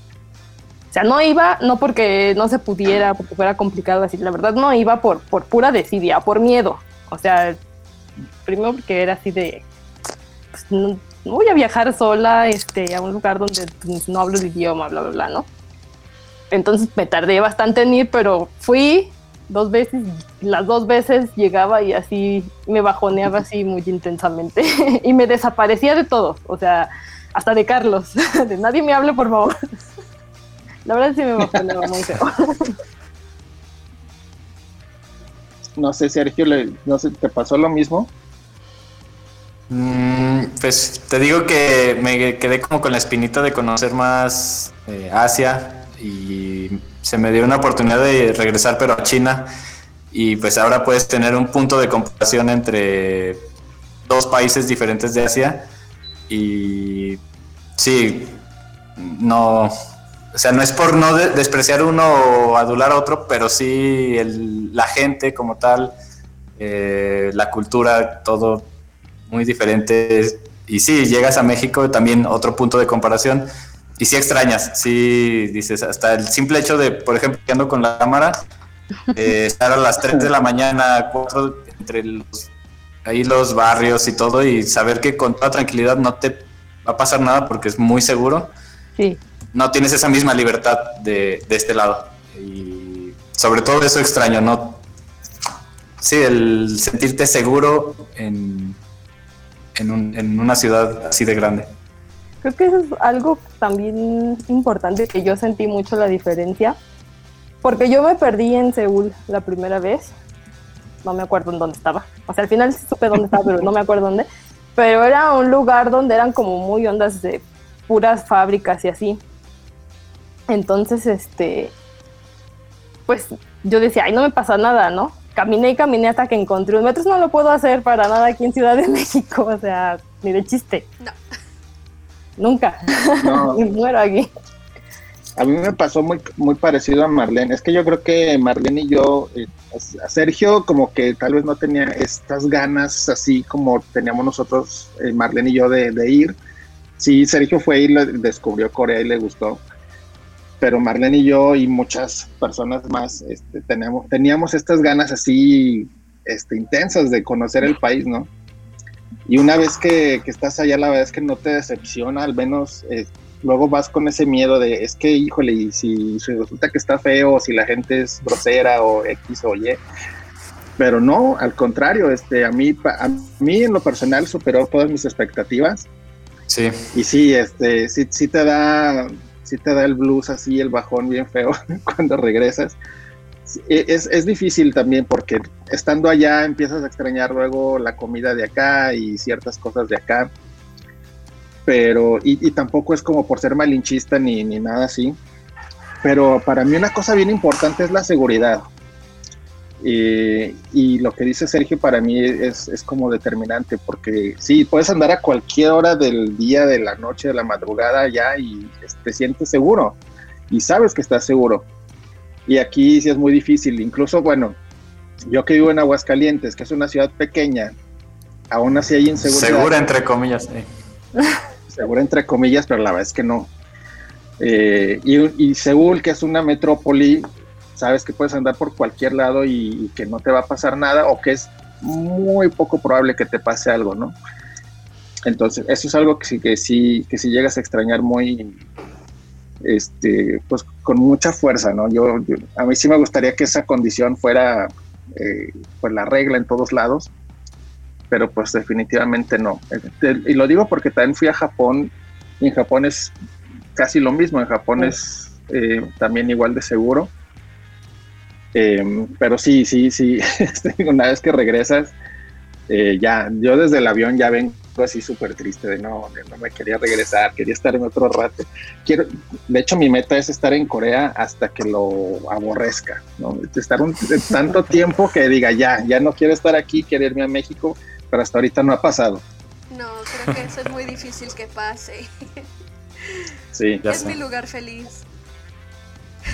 O sea, no iba, no porque no se pudiera, porque fuera complicado decir, la verdad no iba por, por pura desidia, por miedo. O sea, primero porque era así de, no, voy a viajar sola este, a un lugar donde pues, no hablo el idioma, bla, bla, bla, ¿no? Entonces me tardé bastante en ir, pero fui dos veces, las dos veces llegaba y así me bajoneaba así muy intensamente y me desaparecía de todos, o sea, hasta de Carlos, de nadie me hable por favor. La verdad sí me bajoneaba muy feo. No sé, Sergio, no sé, ¿te pasó lo mismo? Mm, pues te digo que me quedé como con la espinita de conocer más eh, Asia y se me dio una oportunidad de regresar pero a China. Y pues ahora puedes tener un punto de comparación entre dos países diferentes de Asia. Y sí, no, o sea, no es por no despreciar uno o adular a otro, pero sí la gente como tal, eh, la cultura, todo muy diferentes. Y sí, llegas a México, también otro punto de comparación. Y sí extrañas, sí dices, hasta el simple hecho de, por ejemplo, que ando con la cámara, eh, estar a las 3 de la mañana, 4 entre los, ahí los barrios y todo y saber que con toda tranquilidad no te va a pasar nada porque es muy seguro. Sí. No tienes esa misma libertad de, de este lado. Y sobre todo eso extraño, ¿no? Sí, el sentirte seguro en, en, un, en una ciudad así de grande. Creo que eso es algo también importante que yo sentí mucho la diferencia. Porque yo me perdí en Seúl la primera vez. No me acuerdo en dónde estaba. O sea, al final supe dónde estaba, pero no me acuerdo dónde. Pero era un lugar donde eran como muy ondas de puras fábricas y así. Entonces, este. Pues yo decía, ay, no me pasa nada, ¿no? Caminé y caminé hasta que encontré un metro. Eso no lo puedo hacer para nada aquí en Ciudad de México. O sea, ni de chiste. No. Nunca. No. Me muero aquí. A mí me pasó muy, muy parecido a Marlene. Es que yo creo que Marlene y yo, eh, a Sergio como que tal vez no tenía estas ganas así como teníamos nosotros, eh, Marlene y yo, de, de ir. Sí, Sergio fue y le- descubrió Corea y le gustó. Pero Marlene y yo y muchas personas más este, teníamos, teníamos estas ganas así este, intensas de conocer el país, ¿no? Y una vez que, que estás allá, la verdad es que no te decepciona, al menos eh, luego vas con ese miedo de, es que, híjole, y si, si resulta que está feo, o si la gente es grosera o X o Y. Pero no, al contrario, este, a, mí, a mí en lo personal superó todas mis expectativas. Sí, Y sí, este, sí, sí te da, sí te da el blues así, el bajón bien feo cuando regresas. E, Es, es difícil también porque estando allá empiezas a extrañar luego la comida de acá y ciertas cosas de acá. Pero, y, y tampoco es como por ser malinchista ni, ni nada así. Pero para mí una cosa bien importante es la seguridad. Eh, y lo que dice Sergio para mí es, es como determinante, porque sí, puedes andar a cualquier hora del día, de la noche, de la madrugada ya y te sientes seguro y sabes que estás seguro. Y aquí sí es muy difícil, incluso, bueno, yo que vivo en Aguascalientes, que es una ciudad pequeña, aún así hay inseguridad. segura entre comillas. sí. segura entre comillas, pero la verdad es que no. Eh, y, y Seúl, que es una metrópoli, sabes que puedes andar por cualquier lado y, y que no te va a pasar nada o que es muy poco probable que te pase algo, ¿no? Entonces, eso es algo que sí, que sí, que sí llegas a extrañar muy, este, pues con mucha fuerza, ¿no? Yo, yo- a mí sí me gustaría que esa condición fuera, eh, pues la regla en todos lados, pero pues definitivamente no. Eh, Y lo digo porque también fui a Japón y en Japón es casi lo mismo, en Japón es eh, también igual de seguro. Eh, pero sí, sí, sí, este, una vez que regresas, eh, ya, yo desde el avión ya vengo así súper triste de no, de no me quería regresar, quería estar en otro rato. Quiero, de hecho, mi meta es estar en Corea hasta que lo aborrezca, ¿no? Estar un, tanto tiempo que diga ya, ya no quiero estar aquí, quiero irme a México, pero hasta ahorita no ha pasado. No, creo que eso es muy difícil que pase. Sí, Ya es sé. mi lugar feliz.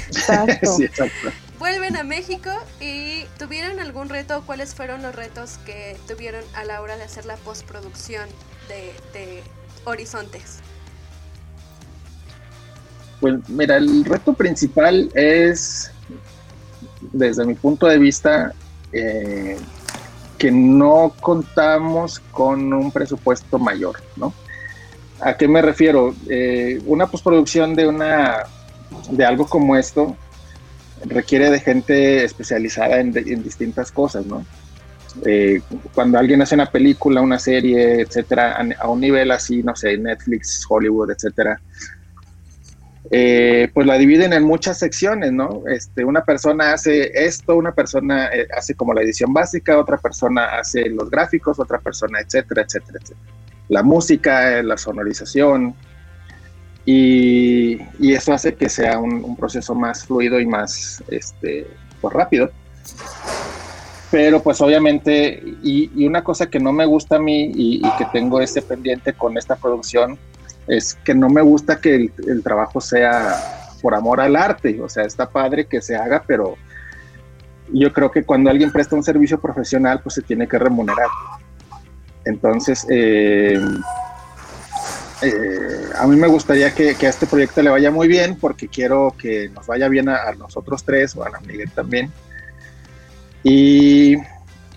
Exacto. sí, exacto. Vuelven a México y tuvieron algún reto. ¿Cuáles fueron los retos que tuvieron a la hora de hacer la postproducción de, de Horizontes? Pues mira, el reto principal es, desde mi punto de vista, eh, que no contamos con un presupuesto mayor, ¿no? ¿A qué me refiero? Eh, una postproducción de una de algo como esto requiere de gente especializada en, distintas cosas, ¿no? Eh, cuando alguien hace una película, una serie, etcétera, a, a un nivel así, no sé, Netflix, Hollywood, etcétera, eh, pues la dividen en muchas secciones, ¿no? Este, una persona hace esto, una persona eh, hace como la edición básica, otra persona hace los gráficos, otra persona, etcétera, etcétera, etcétera. La música, eh, la sonorización, y, y eso hace que sea un, un proceso más fluido y más este, pues rápido. Pero pues obviamente, y, y una cosa que no me gusta a mí y, y que tengo este pendiente con esta producción, es que no me gusta que el, el, trabajo sea por amor al arte, o sea, está padre que se haga, pero yo creo que cuando alguien presta un servicio profesional, pues se tiene que remunerar. Entonces, eh, eh, a mí me gustaría que, que, a este proyecto le vaya muy bien, porque quiero que nos vaya bien a, a nosotros tres, o a la Miguel también, Y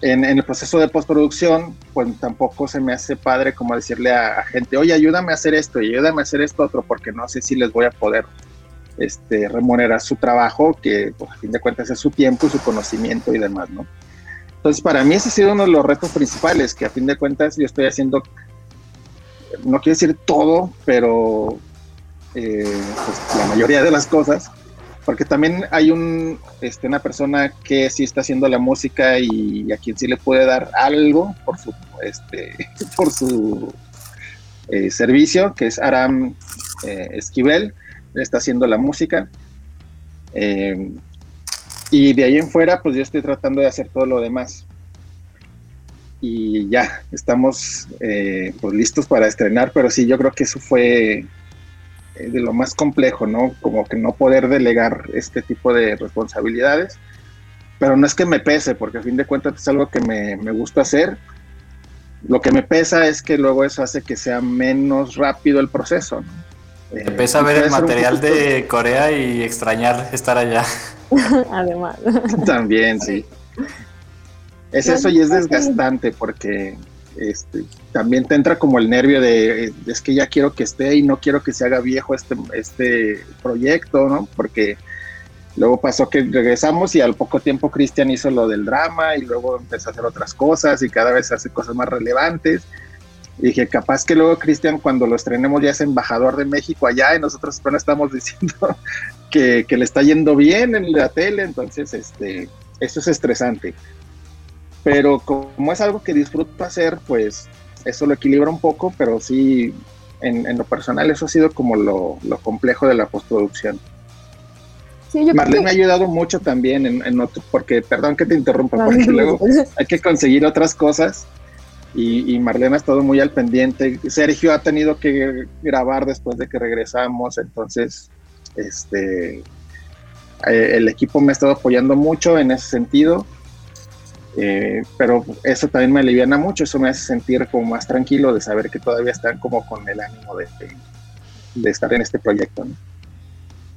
en, el proceso de postproducción, pues tampoco se me hace padre como decirle a, gente, oye, ayúdame a hacer esto y ayúdame a hacer esto otro, porque no sé si les voy a poder este, remunerar su trabajo, que pues, a fin de cuentas es su tiempo, su conocimiento y demás, ¿no? Entonces, para mí ese ha sido uno de los retos principales, que a fin de cuentas yo estoy haciendo, no quiero decir todo, pero eh, pues, la mayoría de las cosas, porque también hay un, este, una persona que sí está haciendo la música y a quien sí le puede dar algo por su, este, por su eh, servicio, que es Aram eh, Esquivel, está haciendo la música. Y de ahí en fuera, pues yo estoy tratando de hacer todo lo demás. Y ya, estamos eh, pues listos para estrenar, pero sí, yo creo que eso fue eh, de lo más complejo, ¿no? Como que no poder delegar este tipo de responsabilidades. Pero no es que me pese, porque a fin de cuentas es algo que me, me gusta hacer. Lo que me pesa es que luego eso hace que sea menos rápido el proceso, ¿no? Empieza a ver el material de Corea y extrañar estar allá. Además. También, sí. Es eso y es desgastante porque este, también te entra como el nervio de es que ya quiero que esté y no quiero que se haga viejo este, este proyecto, ¿no? Porque luego pasó que regresamos y al poco tiempo Cristian hizo lo del drama y luego empezó a hacer otras cosas y cada vez hace cosas más relevantes dije, capaz que luego Cristian cuando lo estrenemos ya es embajador de México allá y nosotros no estamos diciendo que, le está yendo bien en la tele, entonces este, eso es estresante. Pero como es algo que disfruto hacer, pues eso lo equilibra un poco, pero sí, en, lo personal eso ha sido como lo, complejo de la postproducción. Sí, Marlene me ha ayudado mucho también en, en otro, porque, perdón que te interrumpa, porque luego hay que conseguir otras cosas y, Marlene ha estado muy al pendiente. Sergio ha tenido que grabar después de que regresamos, entonces este, eh, el equipo me ha estado apoyando mucho en ese sentido, eh, pero eso también me aliviana mucho, eso me hace sentir como más tranquilo de saber que todavía están como con el ánimo de, estar en este proyecto.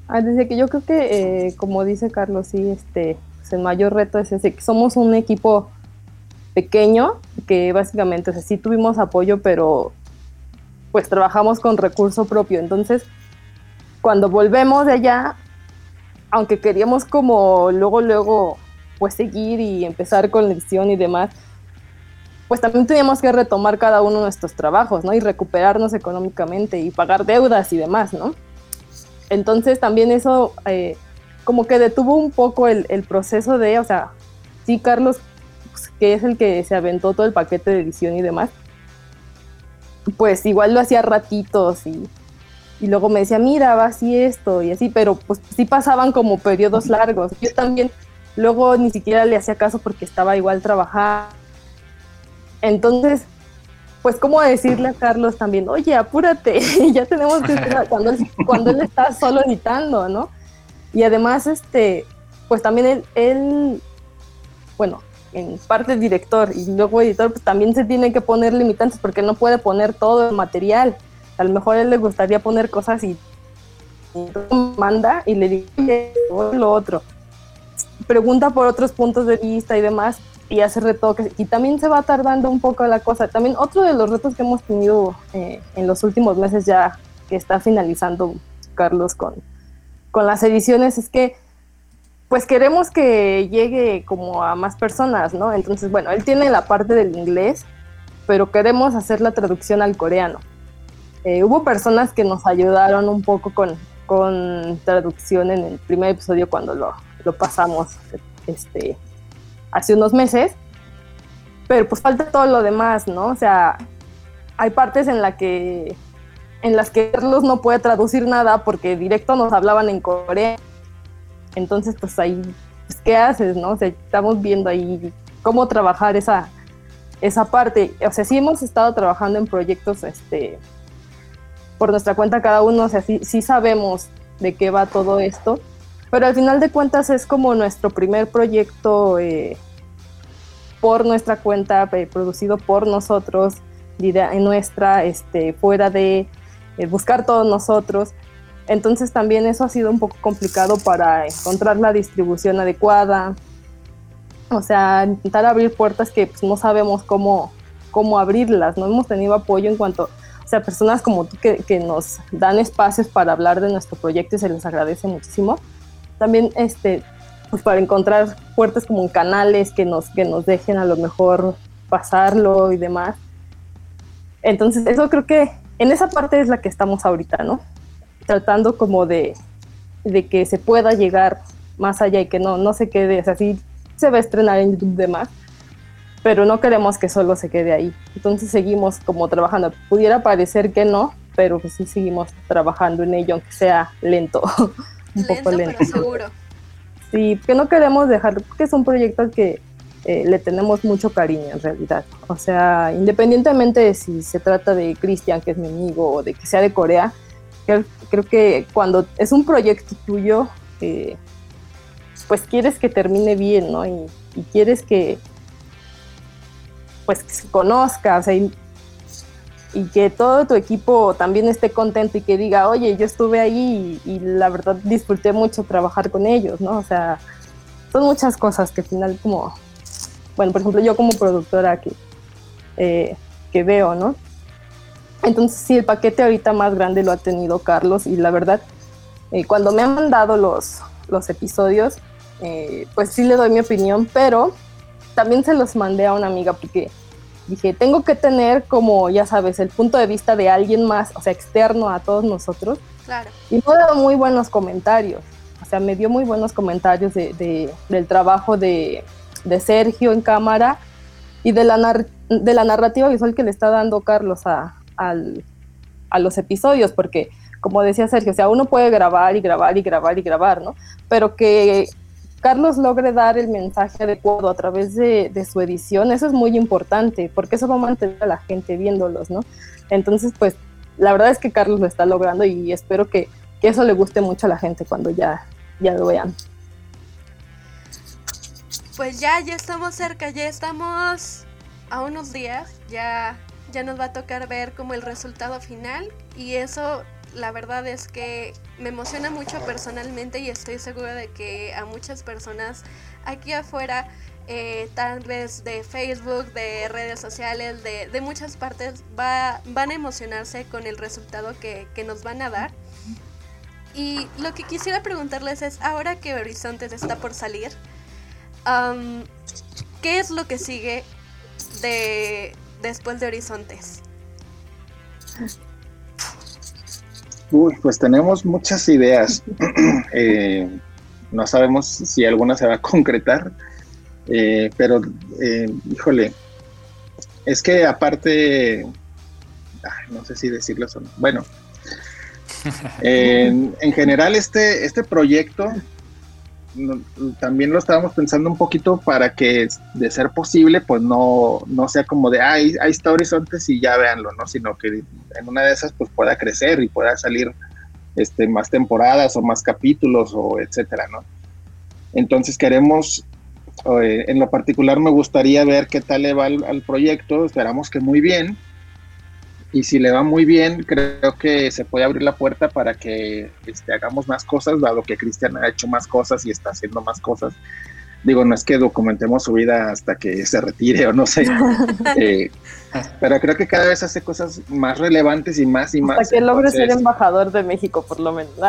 Ah, desde que yo creo que, eh, como dice Carlos, sí, este, pues el mayor reto es ese, que somos un equipo pequeño, que básicamente, sí tuvimos apoyo, pero pues trabajamos con recurso propio. Entonces, cuando volvemos de allá, aunque queríamos como luego, luego, pues seguir y empezar con la edición y demás, pues también teníamos que retomar cada uno de nuestros trabajos, ¿no? Y recuperarnos económicamente y pagar deudas y demás, ¿no? Entonces también eso eh, como que detuvo un poco el, proceso de, o sea, sí, Carlos que es el que se aventó todo el paquete de edición y demás, pues igual lo hacía ratitos y, y luego me decía, mira, va así esto y así, pero pues sí pasaban como periodos largos. Yo también luego ni siquiera le hacía caso porque estaba igual trabajando. Entonces, pues como decirle a Carlos también, oye, apúrate, ya tenemos que esperar cuando, cuando él está solo editando, ¿no? Y además, este, pues también él, él bueno, en parte director y luego editor, pues también se tiene que poner limitantes porque no puede poner todo el material. A lo mejor a él le gustaría poner cosas y, manda y le dice lo otro. Pregunta por otros puntos de vista y demás y hace retoques. Y también se va tardando un poco la cosa. También otro de los retos que hemos tenido eh, en los últimos meses ya que está finalizando Carlos con, con las ediciones es que pues queremos que llegue como a más personas, ¿no? Entonces, bueno, él tiene la parte del inglés, pero queremos hacer la traducción al coreano. Eh, hubo personas que nos ayudaron un poco con, con traducción en el primer episodio cuando lo, lo pasamos este, hace unos meses, pero pues falta todo lo demás, ¿no? O sea, hay partes en, la que, en las que Carlos no puede traducir nada porque directo nos hablaban en coreano entonces, pues ahí, pues, ¿qué haces, no? Estamos viendo ahí cómo trabajar esa, esa parte. O sea, sí hemos estado trabajando en proyectos este, por nuestra cuenta cada uno, o sea, sí, sí sabemos de qué va todo esto, pero al final de cuentas es como nuestro primer proyecto eh, por nuestra cuenta, eh, producido por nosotros, en nuestra, este, fuera de eh, buscar todos nosotros. Entonces también eso ha sido un poco complicado para encontrar la distribución adecuada. O sea, intentar abrir puertas que pues, no sabemos cómo, cómo abrirlas, no hemos tenido apoyo en cuanto, o sea, personas como tú que, que nos dan espacios para hablar de nuestro proyecto y se les agradece muchísimo. También, este, pues para encontrar puertas como canales que nos, que nos dejen a lo mejor pasarlo y demás. Entonces, eso creo que en esa parte es la que estamos ahorita, ¿no? Tratando como de, de que se pueda llegar más allá y que no, no se quede, o sea, se va a estrenar en YouTube de más, pero no queremos que solo se quede ahí. Entonces seguimos como trabajando. Pudiera parecer que no, pero pues sí seguimos trabajando en ello, aunque sea lento, un poco lento. Pero seguro. Sí, que no queremos dejar, porque es un proyecto que eh, le tenemos mucho cariño en realidad. O sea, independientemente de si se trata de Cristian, que es mi amigo, o de que sea de Corea, creo, creo que cuando es un proyecto tuyo, eh, pues quieres que termine bien, ¿no? Y, y quieres que, pues que se conozca, o sea, y, y, que todo tu equipo también esté contento y que diga, oye, yo estuve ahí y, la verdad disfruté mucho trabajar con ellos, ¿no? O sea, son muchas cosas que al final como, bueno, por ejemplo, yo como productora que, eh, que veo, ¿no? Entonces sí, el paquete ahorita más grande lo ha tenido Carlos y la verdad, eh, cuando me han mandado los, los episodios, eh, pues sí le doy mi opinión, pero también se los mandé a una amiga porque dije, tengo que tener como, ya sabes, el punto de vista de alguien más, o sea, externo a todos nosotros. Claro. Y me dio muy buenos comentarios, o sea, me dio muy buenos comentarios de, de, del trabajo de, de, Sergio en cámara y de la, de la narrativa visual que le está dando Carlos a, al, a los episodios, porque como decía Sergio, o sea, uno puede grabar y grabar y grabar y grabar, ¿no? Pero que Carlos logre dar el mensaje adecuado a través de, de, su edición, eso es muy importante, porque eso va a mantener a la gente viéndolos, ¿no? Entonces, pues, la verdad es que Carlos lo está logrando y espero que, que eso le guste mucho a la gente cuando ya, ya lo vean. Pues ya, ya estamos cerca, ya estamos a unos días, ya, ya nos va a tocar ver como el resultado final y eso la verdad es que me emociona mucho personalmente y estoy segura de que a muchas personas aquí afuera, eh, tal vez de Facebook, de redes sociales, de, de muchas partes, va, van a emocionarse con el resultado que, que, nos van a dar. Y lo que quisiera preguntarles es, ahora que Horizontes está por salir, ¿qué es lo que sigue de, después de Horizontes? Uy, pues tenemos muchas ideas. eh, no sabemos si alguna se va a concretar, eh, pero eh, híjole, es que aparte, ay, no sé si decirlo o no. Bueno, en, en, general este, este proyecto también lo estábamos pensando un poquito para que de ser posible pues no, no sea como de ah, ahí, ahí está horizontes y ya véanlo, ¿no? Sino que en una de esas pues pueda crecer y pueda salir este, más temporadas o más capítulos o etcétera, ¿no? Entonces queremos, eh, en lo particular me gustaría ver qué tal le va al, al proyecto, esperamos que muy bien, y si le va muy bien, creo que se puede abrir la puerta para que este, hagamos más cosas, dado que Cristian ha hecho más cosas y está haciendo más cosas. Digo, no es que documentemos su vida hasta que se retire o no sé, eh, pero creo que cada vez hace cosas más relevantes y más y más. Hasta que logre ser embajador de México, por lo menos.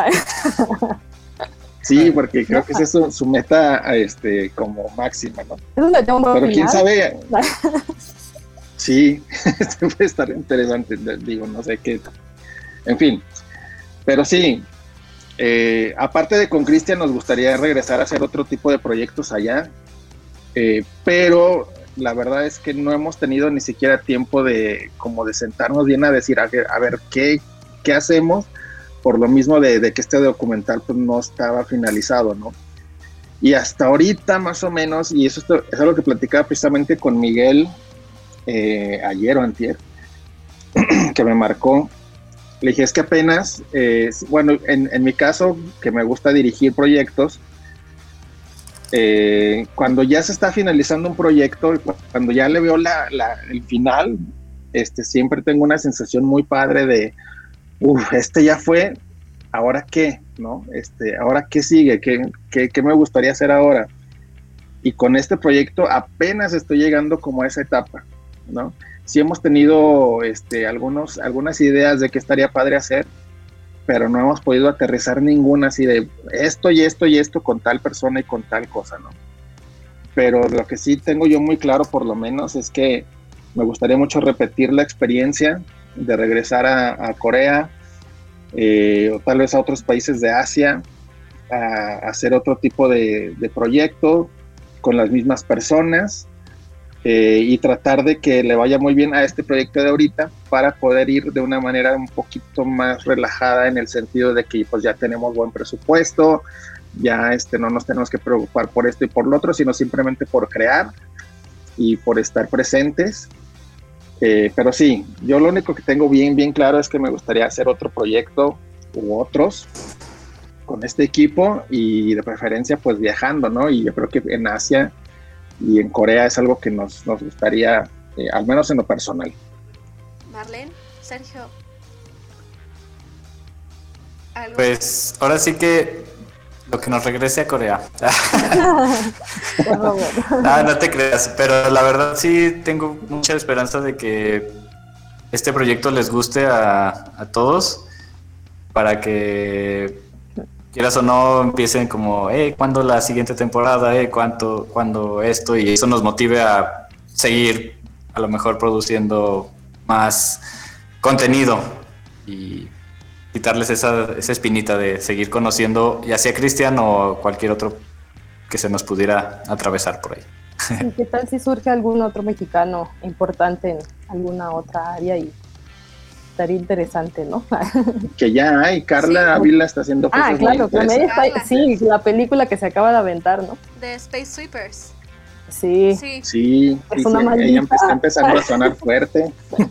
Sí, porque creo que esa es su, su, meta este, como máxima, ¿no? Pero quién sabe. Sí, puede estar interesante, digo, no sé qué. En fin, pero sí, eh, aparte de con Cristian, nos gustaría regresar a hacer otro tipo de proyectos allá, eh, pero la verdad es que no hemos tenido ni siquiera tiempo de como de sentarnos bien a decir, a, a ver, ¿qué, ¿qué hacemos? Por lo mismo de, de, que este documental pues, no estaba finalizado, ¿no? Y hasta ahorita más o menos, y eso es algo que platicaba precisamente con Miguel eh, ayer o antier, que me marcó. Le dije, es que apenas, eh, bueno, en, mi caso, que me gusta dirigir proyectos, eh, cuando ya se está finalizando un proyecto, cuando ya le veo la, la, el final, este, siempre tengo una sensación muy padre de, uff, este ya fue, ¿ahora qué? ¿No? Este, ¿Ahora qué sigue? ¿Qué, qué, qué me gustaría hacer ahora? Y con este proyecto apenas estoy llegando como a esa etapa, ¿no? Sí hemos tenido este, algunos, algunas ideas de qué estaría padre hacer, pero no hemos podido aterrizar ninguna así de esto y esto y esto con tal persona y con tal cosa, ¿no? Pero lo que sí tengo yo muy claro, por lo menos, es que me gustaría mucho repetir la experiencia de regresar a, Corea eh, o tal vez a otros países de Asia a, hacer otro tipo de, proyecto con las mismas personas eh, y tratar de que le vaya muy bien a este proyecto de ahorita para poder ir de una manera un poquito más relajada en el sentido de que pues ya tenemos buen presupuesto, ya este, no nos tenemos que preocupar por esto y por lo otro, sino simplemente por crear y por estar presentes eh, pero sí, yo lo único que tengo bien, bien claro es que me gustaría hacer otro proyecto u otros con este equipo y de preferencia pues viajando, ¿no? Y yo creo que en Asia y en Corea es algo que nos, nos gustaría, eh, al menos en lo personal. Marlene, Sergio. Pues ahora sí que lo que nos regrese a Corea. no, no te creas, pero la verdad sí tengo mucha esperanza de que este proyecto les guste a, todos para que quieras o no empiecen como, eh, ¿cuándo la siguiente temporada? Eh, ¿cuánto, ¿Cuándo esto? Y eso nos motive a seguir a lo mejor produciendo más contenido y quitarles esa, esa espinita de seguir conociendo ya sea Cristian o cualquier otro que se nos pudiera atravesar por ahí. ¿Qué tal si surge algún otro mexicano importante en alguna otra área y estaría interesante, ¿no? que ya hay, Carla Ávila está haciendo ah, cosas Ah, claro, sí, la película que se acaba de aventar, ¿no? De Space Sweepers. Sí. Sí, sí, es una ella está empezando a sonar fuerte.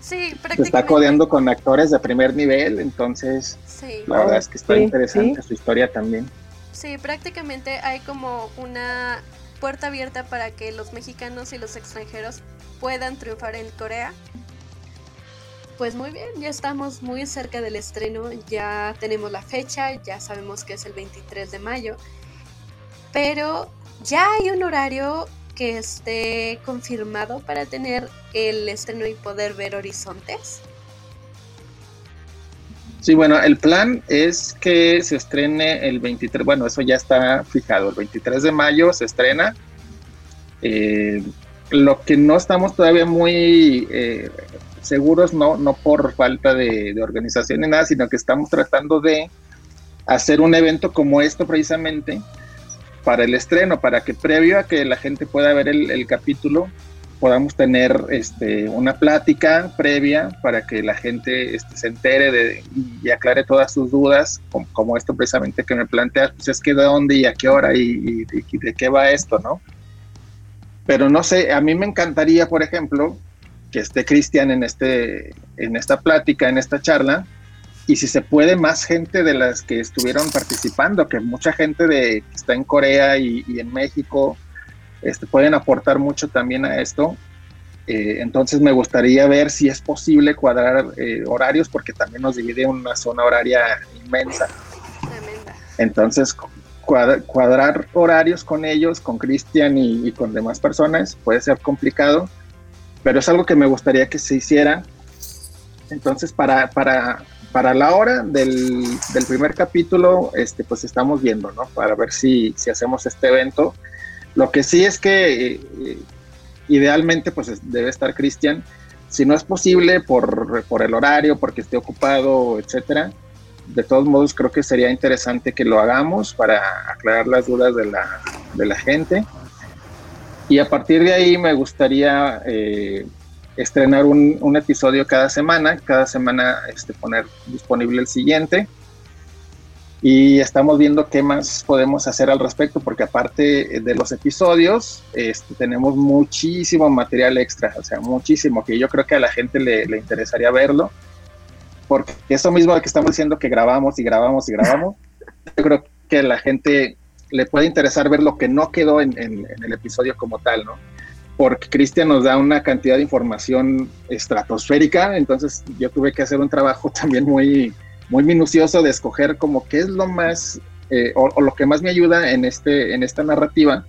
sí, Se está codeando con actores de primer nivel, entonces la verdad es que está interesante su historia también. Sí, prácticamente hay como una puerta abierta para que los mexicanos y los extranjeros puedan triunfar en Corea. Pues muy bien, ya estamos muy cerca del estreno, ya tenemos la fecha, ya sabemos que es el 23 de mayo, pero ¿Ya hay un horario que esté confirmado para tener el estreno y poder ver horizontes? Sí, bueno, el plan es que se estrene el 23, bueno, eso ya está fijado, el 23 de mayo se estrena. Eh, lo que no estamos todavía muy eh, seguros, no, no por falta de, organización ni nada, sino que estamos tratando de hacer un evento como esto precisamente, para el estreno, para que previo a que la gente pueda ver el, capítulo, podamos tener este, una plática previa para que la gente este, se entere de, y aclare todas sus dudas, como, esto precisamente que me planteas, pues es que de dónde y a qué hora y, de qué va esto, ¿no? Pero no sé, a mí me encantaría, por ejemplo, que esté Cristian en, este, en esta plática, en esta charla, y si se puede más gente de las que estuvieron participando, que mucha gente de, que está en Corea y, en México este, pueden aportar mucho también a esto. Eh, entonces me gustaría ver si es posible cuadrar eh, horarios porque también nos divide una zona horaria inmensa. Entonces cuadrar, horarios con ellos, con Cristian y, y con demás personas puede ser complicado, pero es algo que me gustaría que se hiciera. Entonces para, para para la hora del, primer capítulo, este, pues estamos viendo, ¿no? Para ver si, si hacemos este evento. Lo que sí es que eh, idealmente, pues debe estar Cristian. Si no es posible por, por el horario, porque esté ocupado, etcétera, de todos modos creo que sería interesante que lo hagamos para aclarar las dudas de la, de la gente. Y a partir de ahí me gustaría eh, estrenar un, episodio cada semana, cada semana este, poner disponible el siguiente. Y estamos viendo qué más podemos hacer al respecto, porque aparte de los episodios, este, tenemos muchísimo material extra, o sea, muchísimo, que yo creo que a la gente le, interesaría verlo, porque eso mismo que estamos diciendo que grabamos y grabamos y grabamos, yo creo que la gente le puede interesar ver lo que no quedó en, el episodio como tal, ¿no? porque Cristian nos da una cantidad de información estratosférica, entonces yo tuve que hacer un trabajo también muy, muy minucioso de escoger como qué es lo más, eh, o, lo que más me ayuda en, este, en esta narrativa,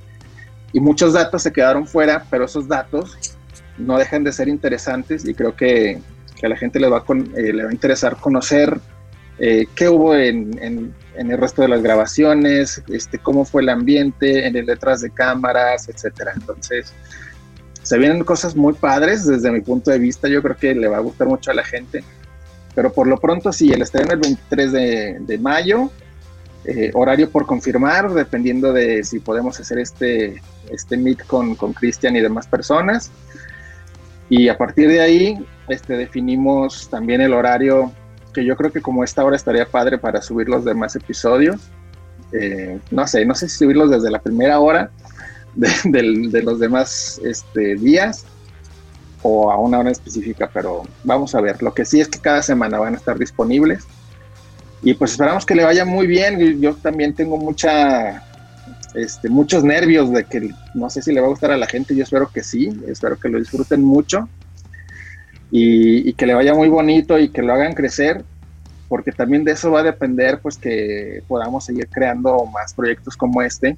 y muchos datos se quedaron fuera, pero esos datos no dejan de ser interesantes y creo que, a la gente le va, con, eh, le va a interesar conocer eh, qué hubo en, el resto de las grabaciones, este, cómo fue el ambiente, en el detrás de cámaras, etcétera. Entonces, se vienen cosas muy padres desde mi punto de vista. Yo creo que le va a gustar mucho a la gente. Pero por lo pronto, sí, el estreno el 23 de, de mayo. Eh, horario por confirmar, dependiendo de si podemos hacer este, este meet con Cristian y demás personas. Y a partir de ahí este, definimos también el horario, que yo creo que como esta hora estaría padre para subir los demás episodios. Eh, no sé, no sé si subirlos desde la primera hora de, los demás este, días o a una hora específica, pero vamos a ver. Lo que sí es que cada semana van a estar disponibles y pues esperamos que le vaya muy bien. Yo también tengo mucha, este, muchos nervios de que no sé si le va a gustar a la gente. Yo espero que sí, espero que lo disfruten mucho y, que le vaya muy bonito y que lo hagan crecer porque también de eso va a depender pues que podamos seguir creando más proyectos como este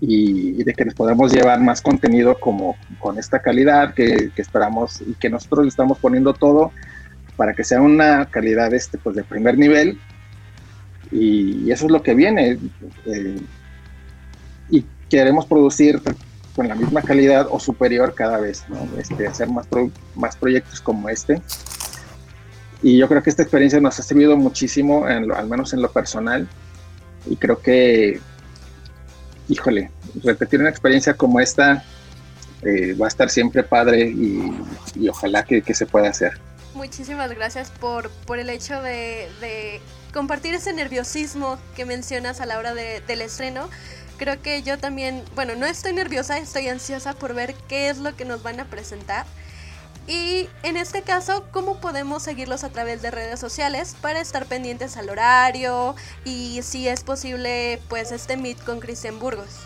y, de que les podamos llevar más contenido como con esta calidad que, esperamos y que nosotros le estamos poniendo todo para que sea una calidad este pues de primer nivel. Y, eso es lo que viene eh, y queremos producir con la misma calidad o superior cada vez, este, hacer más, más proyectos como este. Y yo creo que esta experiencia nos ha servido muchísimo, al menos en lo personal. Y creo que híjole, repetir una experiencia como esta eh, va a estar siempre padre y, ojalá que, se pueda hacer. Muchísimas gracias por, por el hecho de, compartir ese nerviosismo que mencionas a la hora del estreno. Creo que yo también, bueno, no estoy nerviosa, estoy ansiosa por ver qué es lo que nos van a presentar. Y en este caso, ¿cómo podemos seguirlos a través de redes sociales para estar pendientes al horario y si es posible, pues este meet con Cristian Burgos?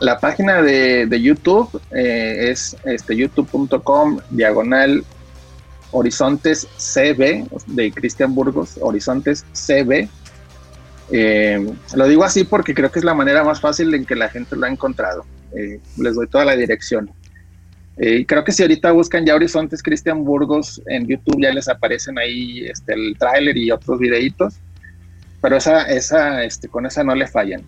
la página de, YouTube eh, es este, youtube.com diagonal horizontes CB de Cristian Burgos, horizontes CB. Eh, lo digo así porque creo que es la manera más fácil en que la gente lo ha encontrado. Eh, les doy toda la dirección. Eh, creo que si ahorita buscan ya Horizontes Cristian Burgos en YouTube ya les aparecen ahí este, el tráiler y otros videitos, pero esa, esa, este, con esa no le fallan.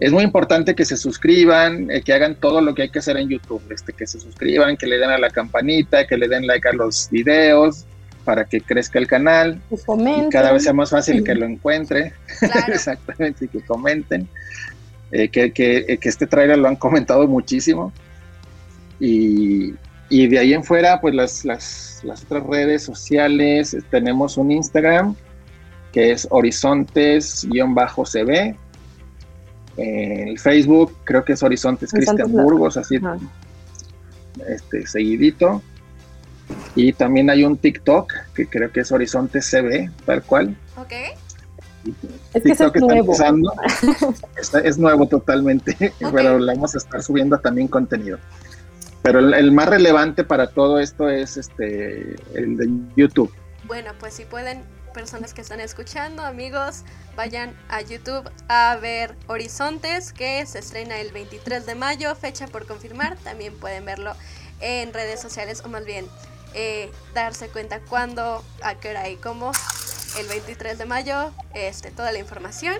Es muy importante que se suscriban, eh, que hagan todo lo que hay que hacer en YouTube, este, que se suscriban, que le den a la campanita, que le den like a los videos para que crezca el canal y cada vez sea más fácil que lo encuentre. Exactamente, y que comenten. Eh, que, que, que este tráiler lo han comentado muchísimo y, de ahí en fuera, pues las, las, otras redes sociales, tenemos un Instagram que es horizontes-cb. el Facebook creo que es Horizontes Cristian Burgos, así este, seguidito. Y también hay un TikTok que creo que es Horizontes CB, tal cual. Ok. Es que es nuevo. es nuevo totalmente, pero le vamos a estar subiendo también contenido. Pero el, más relevante para todo esto es este el de YouTube. Bueno, pues si pueden, personas que están escuchando, amigos, vayan a YouTube a ver Horizontes, que se estrena el 23 de mayo, fecha por confirmar. También pueden verlo en redes sociales, o más bien eh, darse cuenta cuándo, a qué hora y cómo. El 23 de mayo, este, toda la información.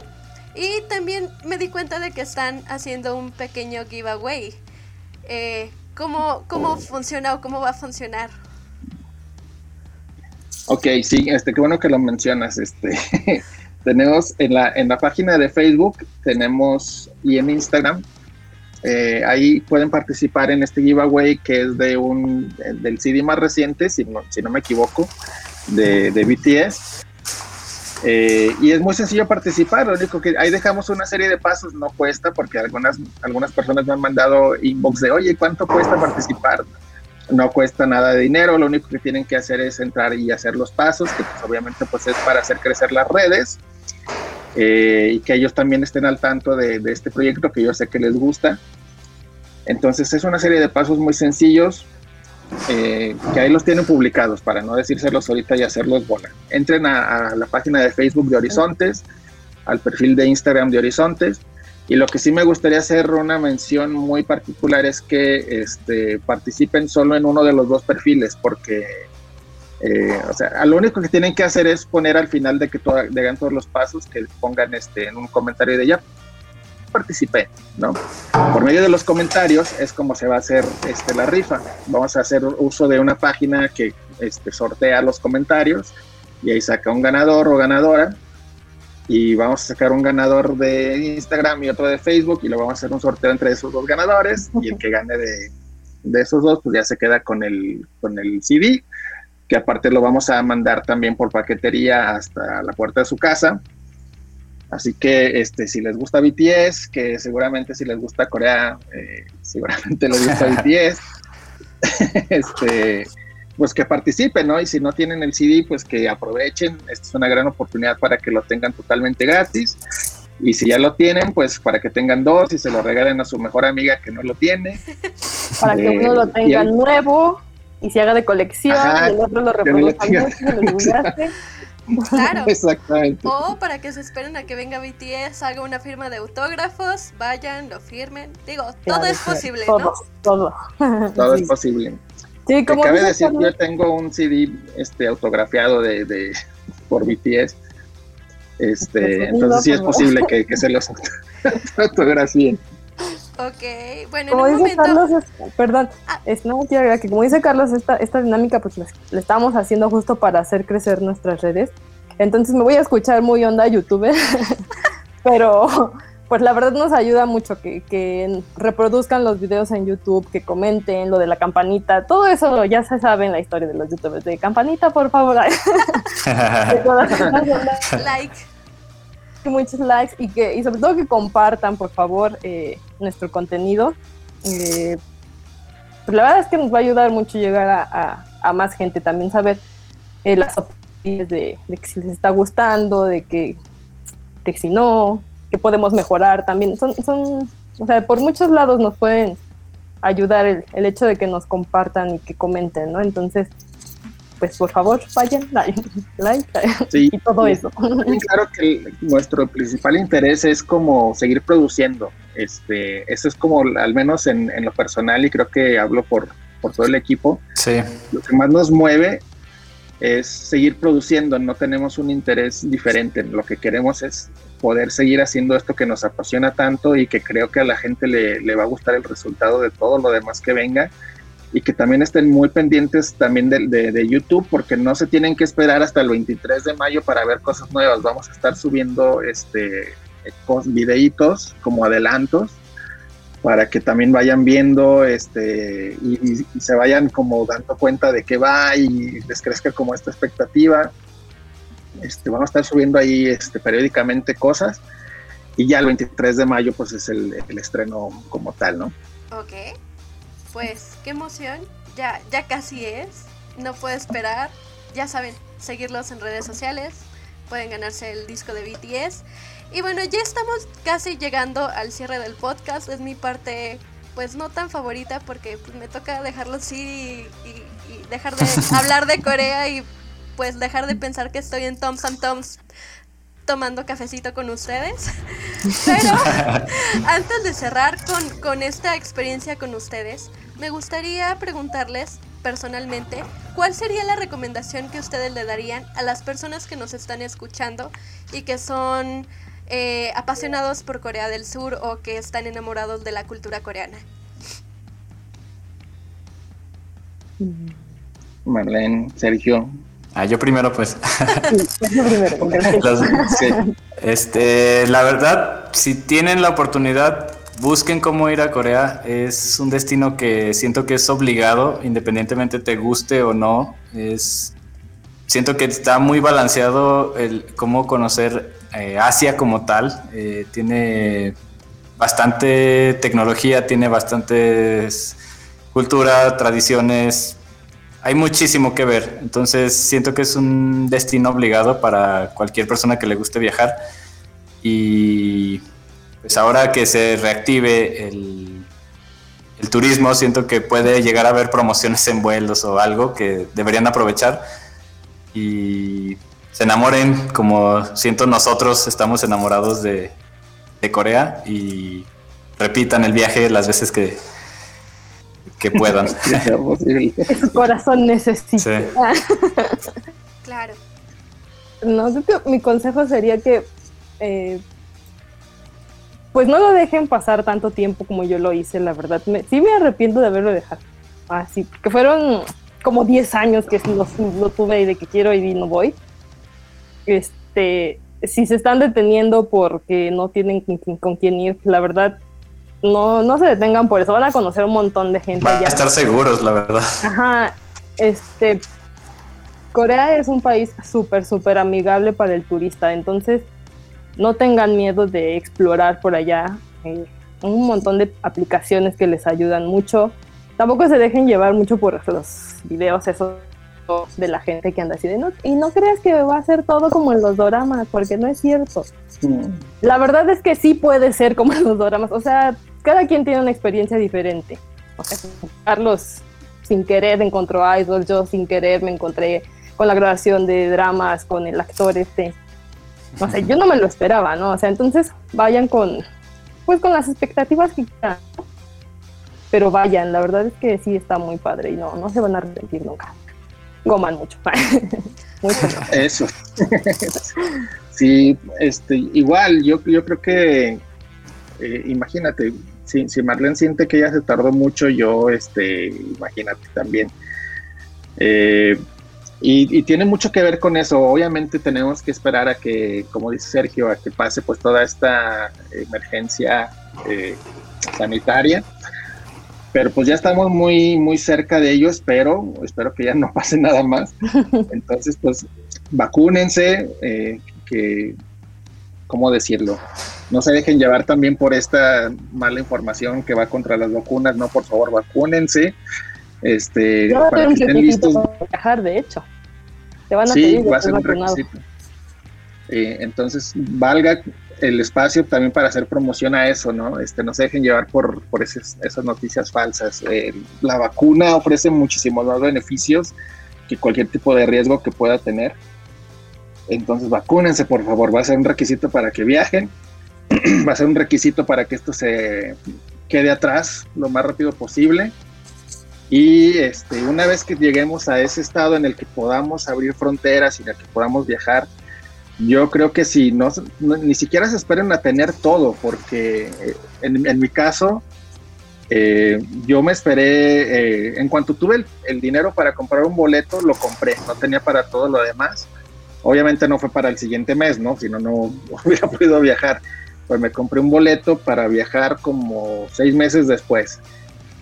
Y también me di cuenta de que están haciendo un pequeño giveaway. Eh, ¿Cómo, cómo funciona o cómo va a funcionar? Ok, sí, este, qué bueno que lo mencionas. Este, tenemos en la, en la página de Facebook, tenemos y en Instagram, eh, ahí pueden participar en este giveaway que es de un del CD más reciente, si no, si no me equivoco, de, de BTS. Eh, y es muy sencillo participar, lo único que ahí dejamos una serie de pasos, no cuesta, porque algunas, algunas personas me han mandado inbox de, oye, ¿cuánto cuesta participar? No cuesta nada de dinero, lo único que tienen que hacer es entrar y hacer los pasos, que pues, obviamente pues es para hacer crecer las redes eh, y que ellos también estén al tanto de, de este proyecto que yo sé que les gusta. Entonces es una serie de pasos muy sencillos, eh, que ahí los tienen publicados para no decírselos ahorita y hacerlos bola. Entren a, la página de Facebook de Horizontes, al perfil de Instagram de Horizontes Y lo que sí me gustaría hacer una mención muy particular es que este, participen solo en uno de los dos perfiles, porque eh, o sea, lo único que tienen que hacer es poner al final de que todo, hagan todos los pasos, que pongan este, en un comentario de ya participé, ¿no? Por medio de los comentarios es como se va a hacer este, la rifa. Vamos a hacer uso de una página que este, sortea los comentarios y ahí saca un ganador o ganadora y vamos a sacar un ganador de Instagram y otro de Facebook y lo vamos a hacer un sorteo entre esos dos ganadores y el que gane de, de esos dos pues ya se queda con el, con el CD que aparte lo vamos a mandar también por paquetería hasta la puerta de su casa. Así que este, si les gusta BTS, que seguramente si les gusta Corea, eh, seguramente les gusta BTS, este, pues que participen, ¿no? Y si no tienen el CD, pues que aprovechen. Esta es una gran oportunidad para que lo tengan totalmente gratis. Y si ya lo tienen, pues para que tengan dos y se lo regalen a su mejor amiga que no lo tiene. Para que uno lo eh, tenga nuevo y se haga de colección y el otro lo reproduzca Claro. Exactamente. O para que se esperen a que venga BTS, haga una firma de autógrafos, vayan, lo firmen. Digo, todo es posible, todo, ¿no? Todo, todo. es posible. Sí, como cabe decir que yo tengo un CD este, autografiado de, de por BTS. Este, entonces sí es posible que, que se los autografíen. Ok, bueno, como en un dice momento... Carlos, perdón, Ah. es, no, quiero agregar que como dice Carlos, esta, esta dinámica pues la, estamos haciendo justo para hacer crecer nuestras redes. Entonces me voy a escuchar muy onda youtuber, pero pues la verdad nos ayuda mucho que, que reproduzcan los videos en YouTube, que comenten lo de la campanita, todo eso ya se sabe en la historia de los youtubers, de campanita por favor. Like. muchos likes y que y sobre todo que compartan por favor eh, nuestro contenido Eh, pues la verdad es que nos va a ayudar mucho llegar a, a- más gente también saber eh, las opiniones de, de que si les está gustando de que de que si no que podemos mejorar también. Son son o sea por muchos lados nos pueden ayudar el, el hecho de que nos compartan y que comenten no entonces pues por favor vayan like, like Sí. y todo eso claro que el- nuestro principal interés es como seguir produciendo. Este, eso es como, al menos en, en lo personal, y creo que hablo por, por todo el equipo, Sí, lo que más nos mueve es seguir produciendo, no tenemos un interés diferente, lo que queremos es poder seguir haciendo esto que nos apasiona tanto y que creo que a la gente le, le va a gustar el resultado de todo lo demás que venga y que también estén muy pendientes también de, de- YouTube porque no se tienen que esperar hasta el 23 de mayo para ver cosas nuevas, vamos a estar subiendo este videitos como adelantos para que también vayan viendo este y se vayan como dando cuenta de qué va y les crezca como esta expectativa. Este, vamos a estar subiendo ahí este, periódicamente cosas y ya el 23 de mayo pues es el, el estreno como tal, ¿no? Ok. Pues qué emoción. Ya, ya casi es. No puedo esperar. Ya saben, seguirlos en redes sociales. Pueden ganarse el disco de BTS. Y bueno, ya estamos casi llegando al cierre del podcast. Es mi parte, pues no tan favorita porque pues, me toca dejarlo así y, y- y dejar de hablar de Corea y pues dejar de pensar que estoy en Tom Sam Toms tomando cafecito con ustedes. Pero antes de cerrar con, con esta experiencia con ustedes, me gustaría preguntarles personalmente cuál sería la recomendación que ustedes le darían a las personas que nos están escuchando y que son eh, apasionados por Corea del Sur o que están enamorados de la cultura coreana. Marlene, Sergio. ah, yo primero pues. Eso primero, Los- Sí. Este, la verdad, si tienen la oportunidad, busquen cómo ir a Corea. Es un destino que siento que es obligado, independientemente te guste o no. Es, siento que está muy balanceado el cómo conocer eh, Asia como tal. Eh, tiene bastante tecnología, tiene bastantes cultura, tradiciones. Hay muchísimo que ver, entonces siento que es un destino obligado para cualquier persona que le guste viajar. Y pues ahora que se reactive el, el turismo, siento que puede llegar a haber promociones en vuelos o algo que deberían aprovechar y se enamoren como siento nosotros estamos enamorados de, de Corea y repitan el viaje las veces que, que puedan. Su corazón necesita. claro. No, mi consejo sería que eh, pues no lo dejen pasar tanto tiempo como yo lo hice, la verdad. sí me arrepiento de haberlo dejado. Así, que fueron como 10 años que lo, lo tuve y de que quiero ir y no voy. Este, si se están deteniendo porque no tienen con, quién ir, la verdad, no, no se detengan por eso. Van a conocer un montón de gente. Van a estar seguros, la verdad. Ajá. Este, Corea es un país súper, súper amigable para el turista. Entonces, no tengan miedo de explorar por allá. Hay un montón de aplicaciones que les ayudan mucho. Tampoco se dejen llevar mucho por los videos esos de la gente que anda así de no, y no creas que va a ser todo como en los doramas, porque no es cierto. Mm. La verdad es que sí puede ser como en los doramas, o sea, cada quien tiene una experiencia diferente. O sea, Carlos sin querer encontró Idol, yo sin querer me encontré con la grabación de dramas, con el actor este o sea, yo no me lo esperaba, ¿no? O sea, entonces vayan con, pues con las expectativas que quieran. Pero vayan, la verdad es que sí está muy padre y no, no se van a arrepentir nunca. Goman mucho. mucho. Eso. sí, este, igual, yo, yo creo que, eh, imagínate, si, si Marlene siente que ella se tardó mucho, yo, este, imagínate también. Eh, y, tiene mucho que ver con eso. Obviamente tenemos que esperar a que, como dice Sergio, a que pase pues toda esta emergencia eh, sanitaria. Pero pues ya estamos muy, muy cerca de ello, espero, espero que ya no pase nada más. Entonces, pues vacúnense, eh, que, ¿cómo decirlo? No se dejen llevar también por esta mala información que va contra las vacunas, no, por favor, vacúnense. Este, para que estén listos. viajar, de hecho. Te van a sí, va a ser un requisito. Eh, entonces, valga el espacio también para hacer promoción a eso, ¿no? Este, no se dejen llevar por, por esas, esas noticias falsas. Eh, la vacuna ofrece muchísimos más beneficios que cualquier tipo de riesgo que pueda tener. Entonces, vacúnense, por favor. Va a ser un requisito para que viajen. va a ser un requisito para que esto se quede atrás lo más rápido posible y este, una vez que lleguemos a ese estado en el que podamos abrir fronteras y en el que podamos viajar, yo creo que si no, ni siquiera se esperen a tener todo, porque eh, en, mi caso, eh, yo me esperé, eh, en cuanto tuve el, dinero para comprar un boleto, lo compré, no tenía para todo lo demás. Obviamente no fue para el siguiente mes, ¿no? Si no, no hubiera podido viajar. Pues me compré un boleto para viajar como seis meses después.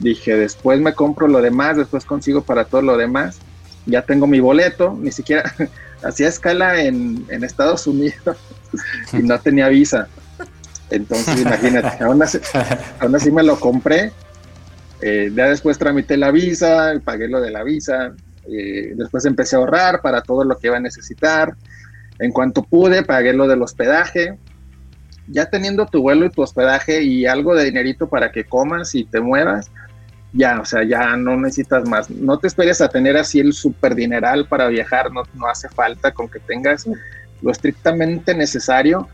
Dije, después me compro lo demás, después consigo para todo lo demás. Ya tengo mi boleto, ni siquiera hacía escala en, Estados Unidos y no tenía visa. Entonces, imagínate, aún así, me lo compré. Eh, ya después tramité la visa, pagué lo de la visa. Eh, después empecé a ahorrar para todo lo que iba a necesitar. En cuanto pude, pagué lo del hospedaje. Ya teniendo tu vuelo y tu hospedaje y algo de dinerito para que comas y te muevas, ya, o sea, ya no necesitas más. No te esperes a tener así el super dineral para viajar, no, no hace falta con que tengas lo estrictamente necesario.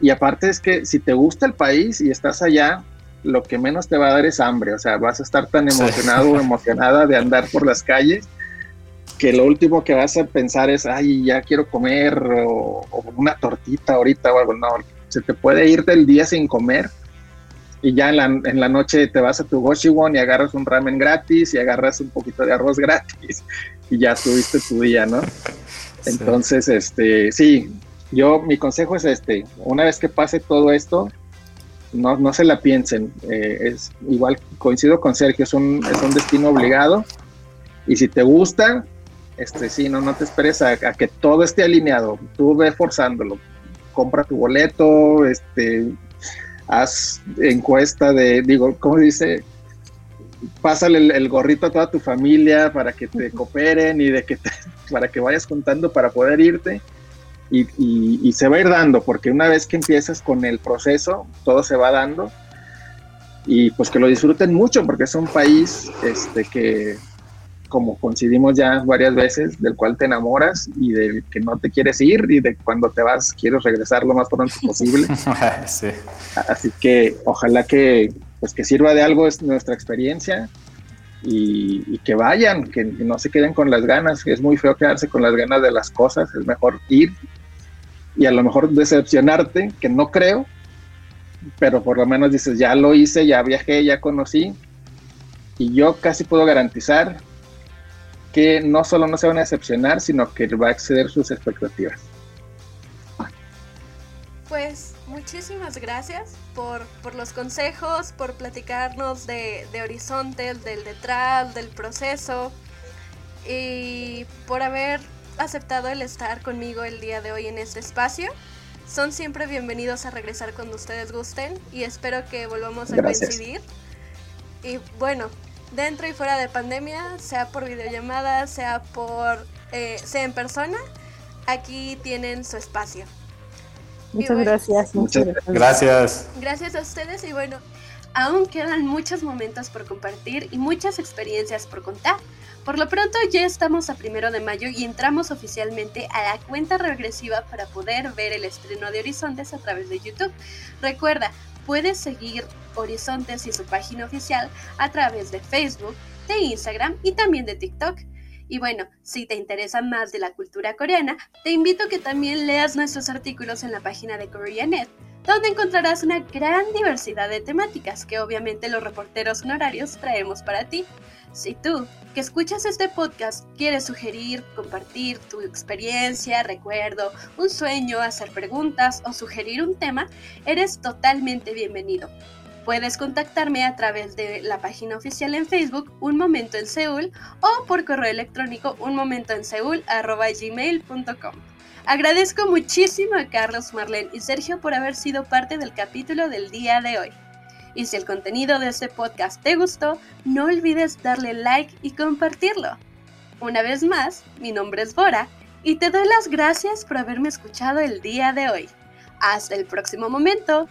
Y aparte es que si te gusta el país y estás allá, lo que menos te va a dar es hambre, o sea, vas a estar tan emocionado o emocionada de andar por las calles que lo último que vas a pensar es, ay, ya quiero comer o, o una tortita ahorita o algo, no, se te puede ir del día sin comer y ya en la, en la noche te vas a tu Goshiwon y agarras un ramen gratis y agarras un poquito de arroz gratis y ya tuviste tu día, ¿no? Entonces, este, sí, yo, mi consejo es este, una vez que pase todo esto, no, no se la piensen, eh, es igual, coincido con Sergio, es un, es un destino obligado y si te gusta, este, sí, no, no te esperes a, a que todo esté alineado, tú ve forzándolo, compra tu boleto, este, haz encuesta de, digo, ¿cómo dice? Pásale el, gorrito a toda tu familia para que te cooperen y de que para que vayas contando para poder irte. Y, se va a ir dando, porque una vez que empiezas con el proceso, todo se va dando. Y pues que lo disfruten mucho, porque es un país este, que, como coincidimos ya varias veces, del cual te enamoras y del que no te quieres ir y de cuando te vas quieres regresar lo más pronto posible. Así que ojalá que, pues que sirva de algo es nuestra experiencia y, que vayan, que, no se queden con las ganas, es muy feo quedarse con las ganas de las cosas, es mejor ir y a lo mejor decepcionarte, que no creo, pero por lo menos dices, ya lo hice, ya viajé, ya conocí, y yo casi puedo garantizar que no solo no se van a decepcionar, sino que va a exceder sus expectativas. Pues muchísimas gracias por, los consejos, por platicarnos de, de Horizonte, del detrás, del proceso y por haber aceptado el estar conmigo el día de hoy en este espacio. Son siempre bienvenidos a regresar cuando ustedes gusten y espero que volvamos a coincidir. Y bueno, dentro y fuera de pandemia, sea por videollamada, sea por eh, sea en persona, aquí tienen su espacio. Muchas gracias. Muchas gracias. Gracias a ustedes y bueno, aún quedan muchos momentos por compartir y muchas experiencias por contar. Por lo pronto ya estamos a primero de mayo y entramos oficialmente a la cuenta regresiva para poder ver el estreno de Horizontes a través de YouTube. Recuerda, puedes seguir Horizontes y su página oficial a través de Facebook, de Instagram y también de TikTok. Y bueno, si te interesa más de la cultura coreana, te invito a que también leas nuestros artículos en la página de KoreaNet, donde encontrarás una gran diversidad de temáticas que obviamente los reporteros honorarios traemos para ti. Si tú, que escuchas este podcast, quieres sugerir, compartir tu experiencia, recuerdo, un sueño, hacer preguntas o sugerir un tema, eres totalmente bienvenido. Puedes contactarme a través de la página oficial en Facebook Un Momento en Seúl o por correo electrónico unmomentoenseul.gmail.com. Agradezco muchísimo a Carlos, Marlene y Sergio por haber sido parte del capítulo del día de hoy. Y si el contenido de este podcast te gustó, no olvides darle like y compartirlo. Una vez más, mi nombre es Bora y te doy las gracias por haberme escuchado el día de hoy. Hasta el próximo momento.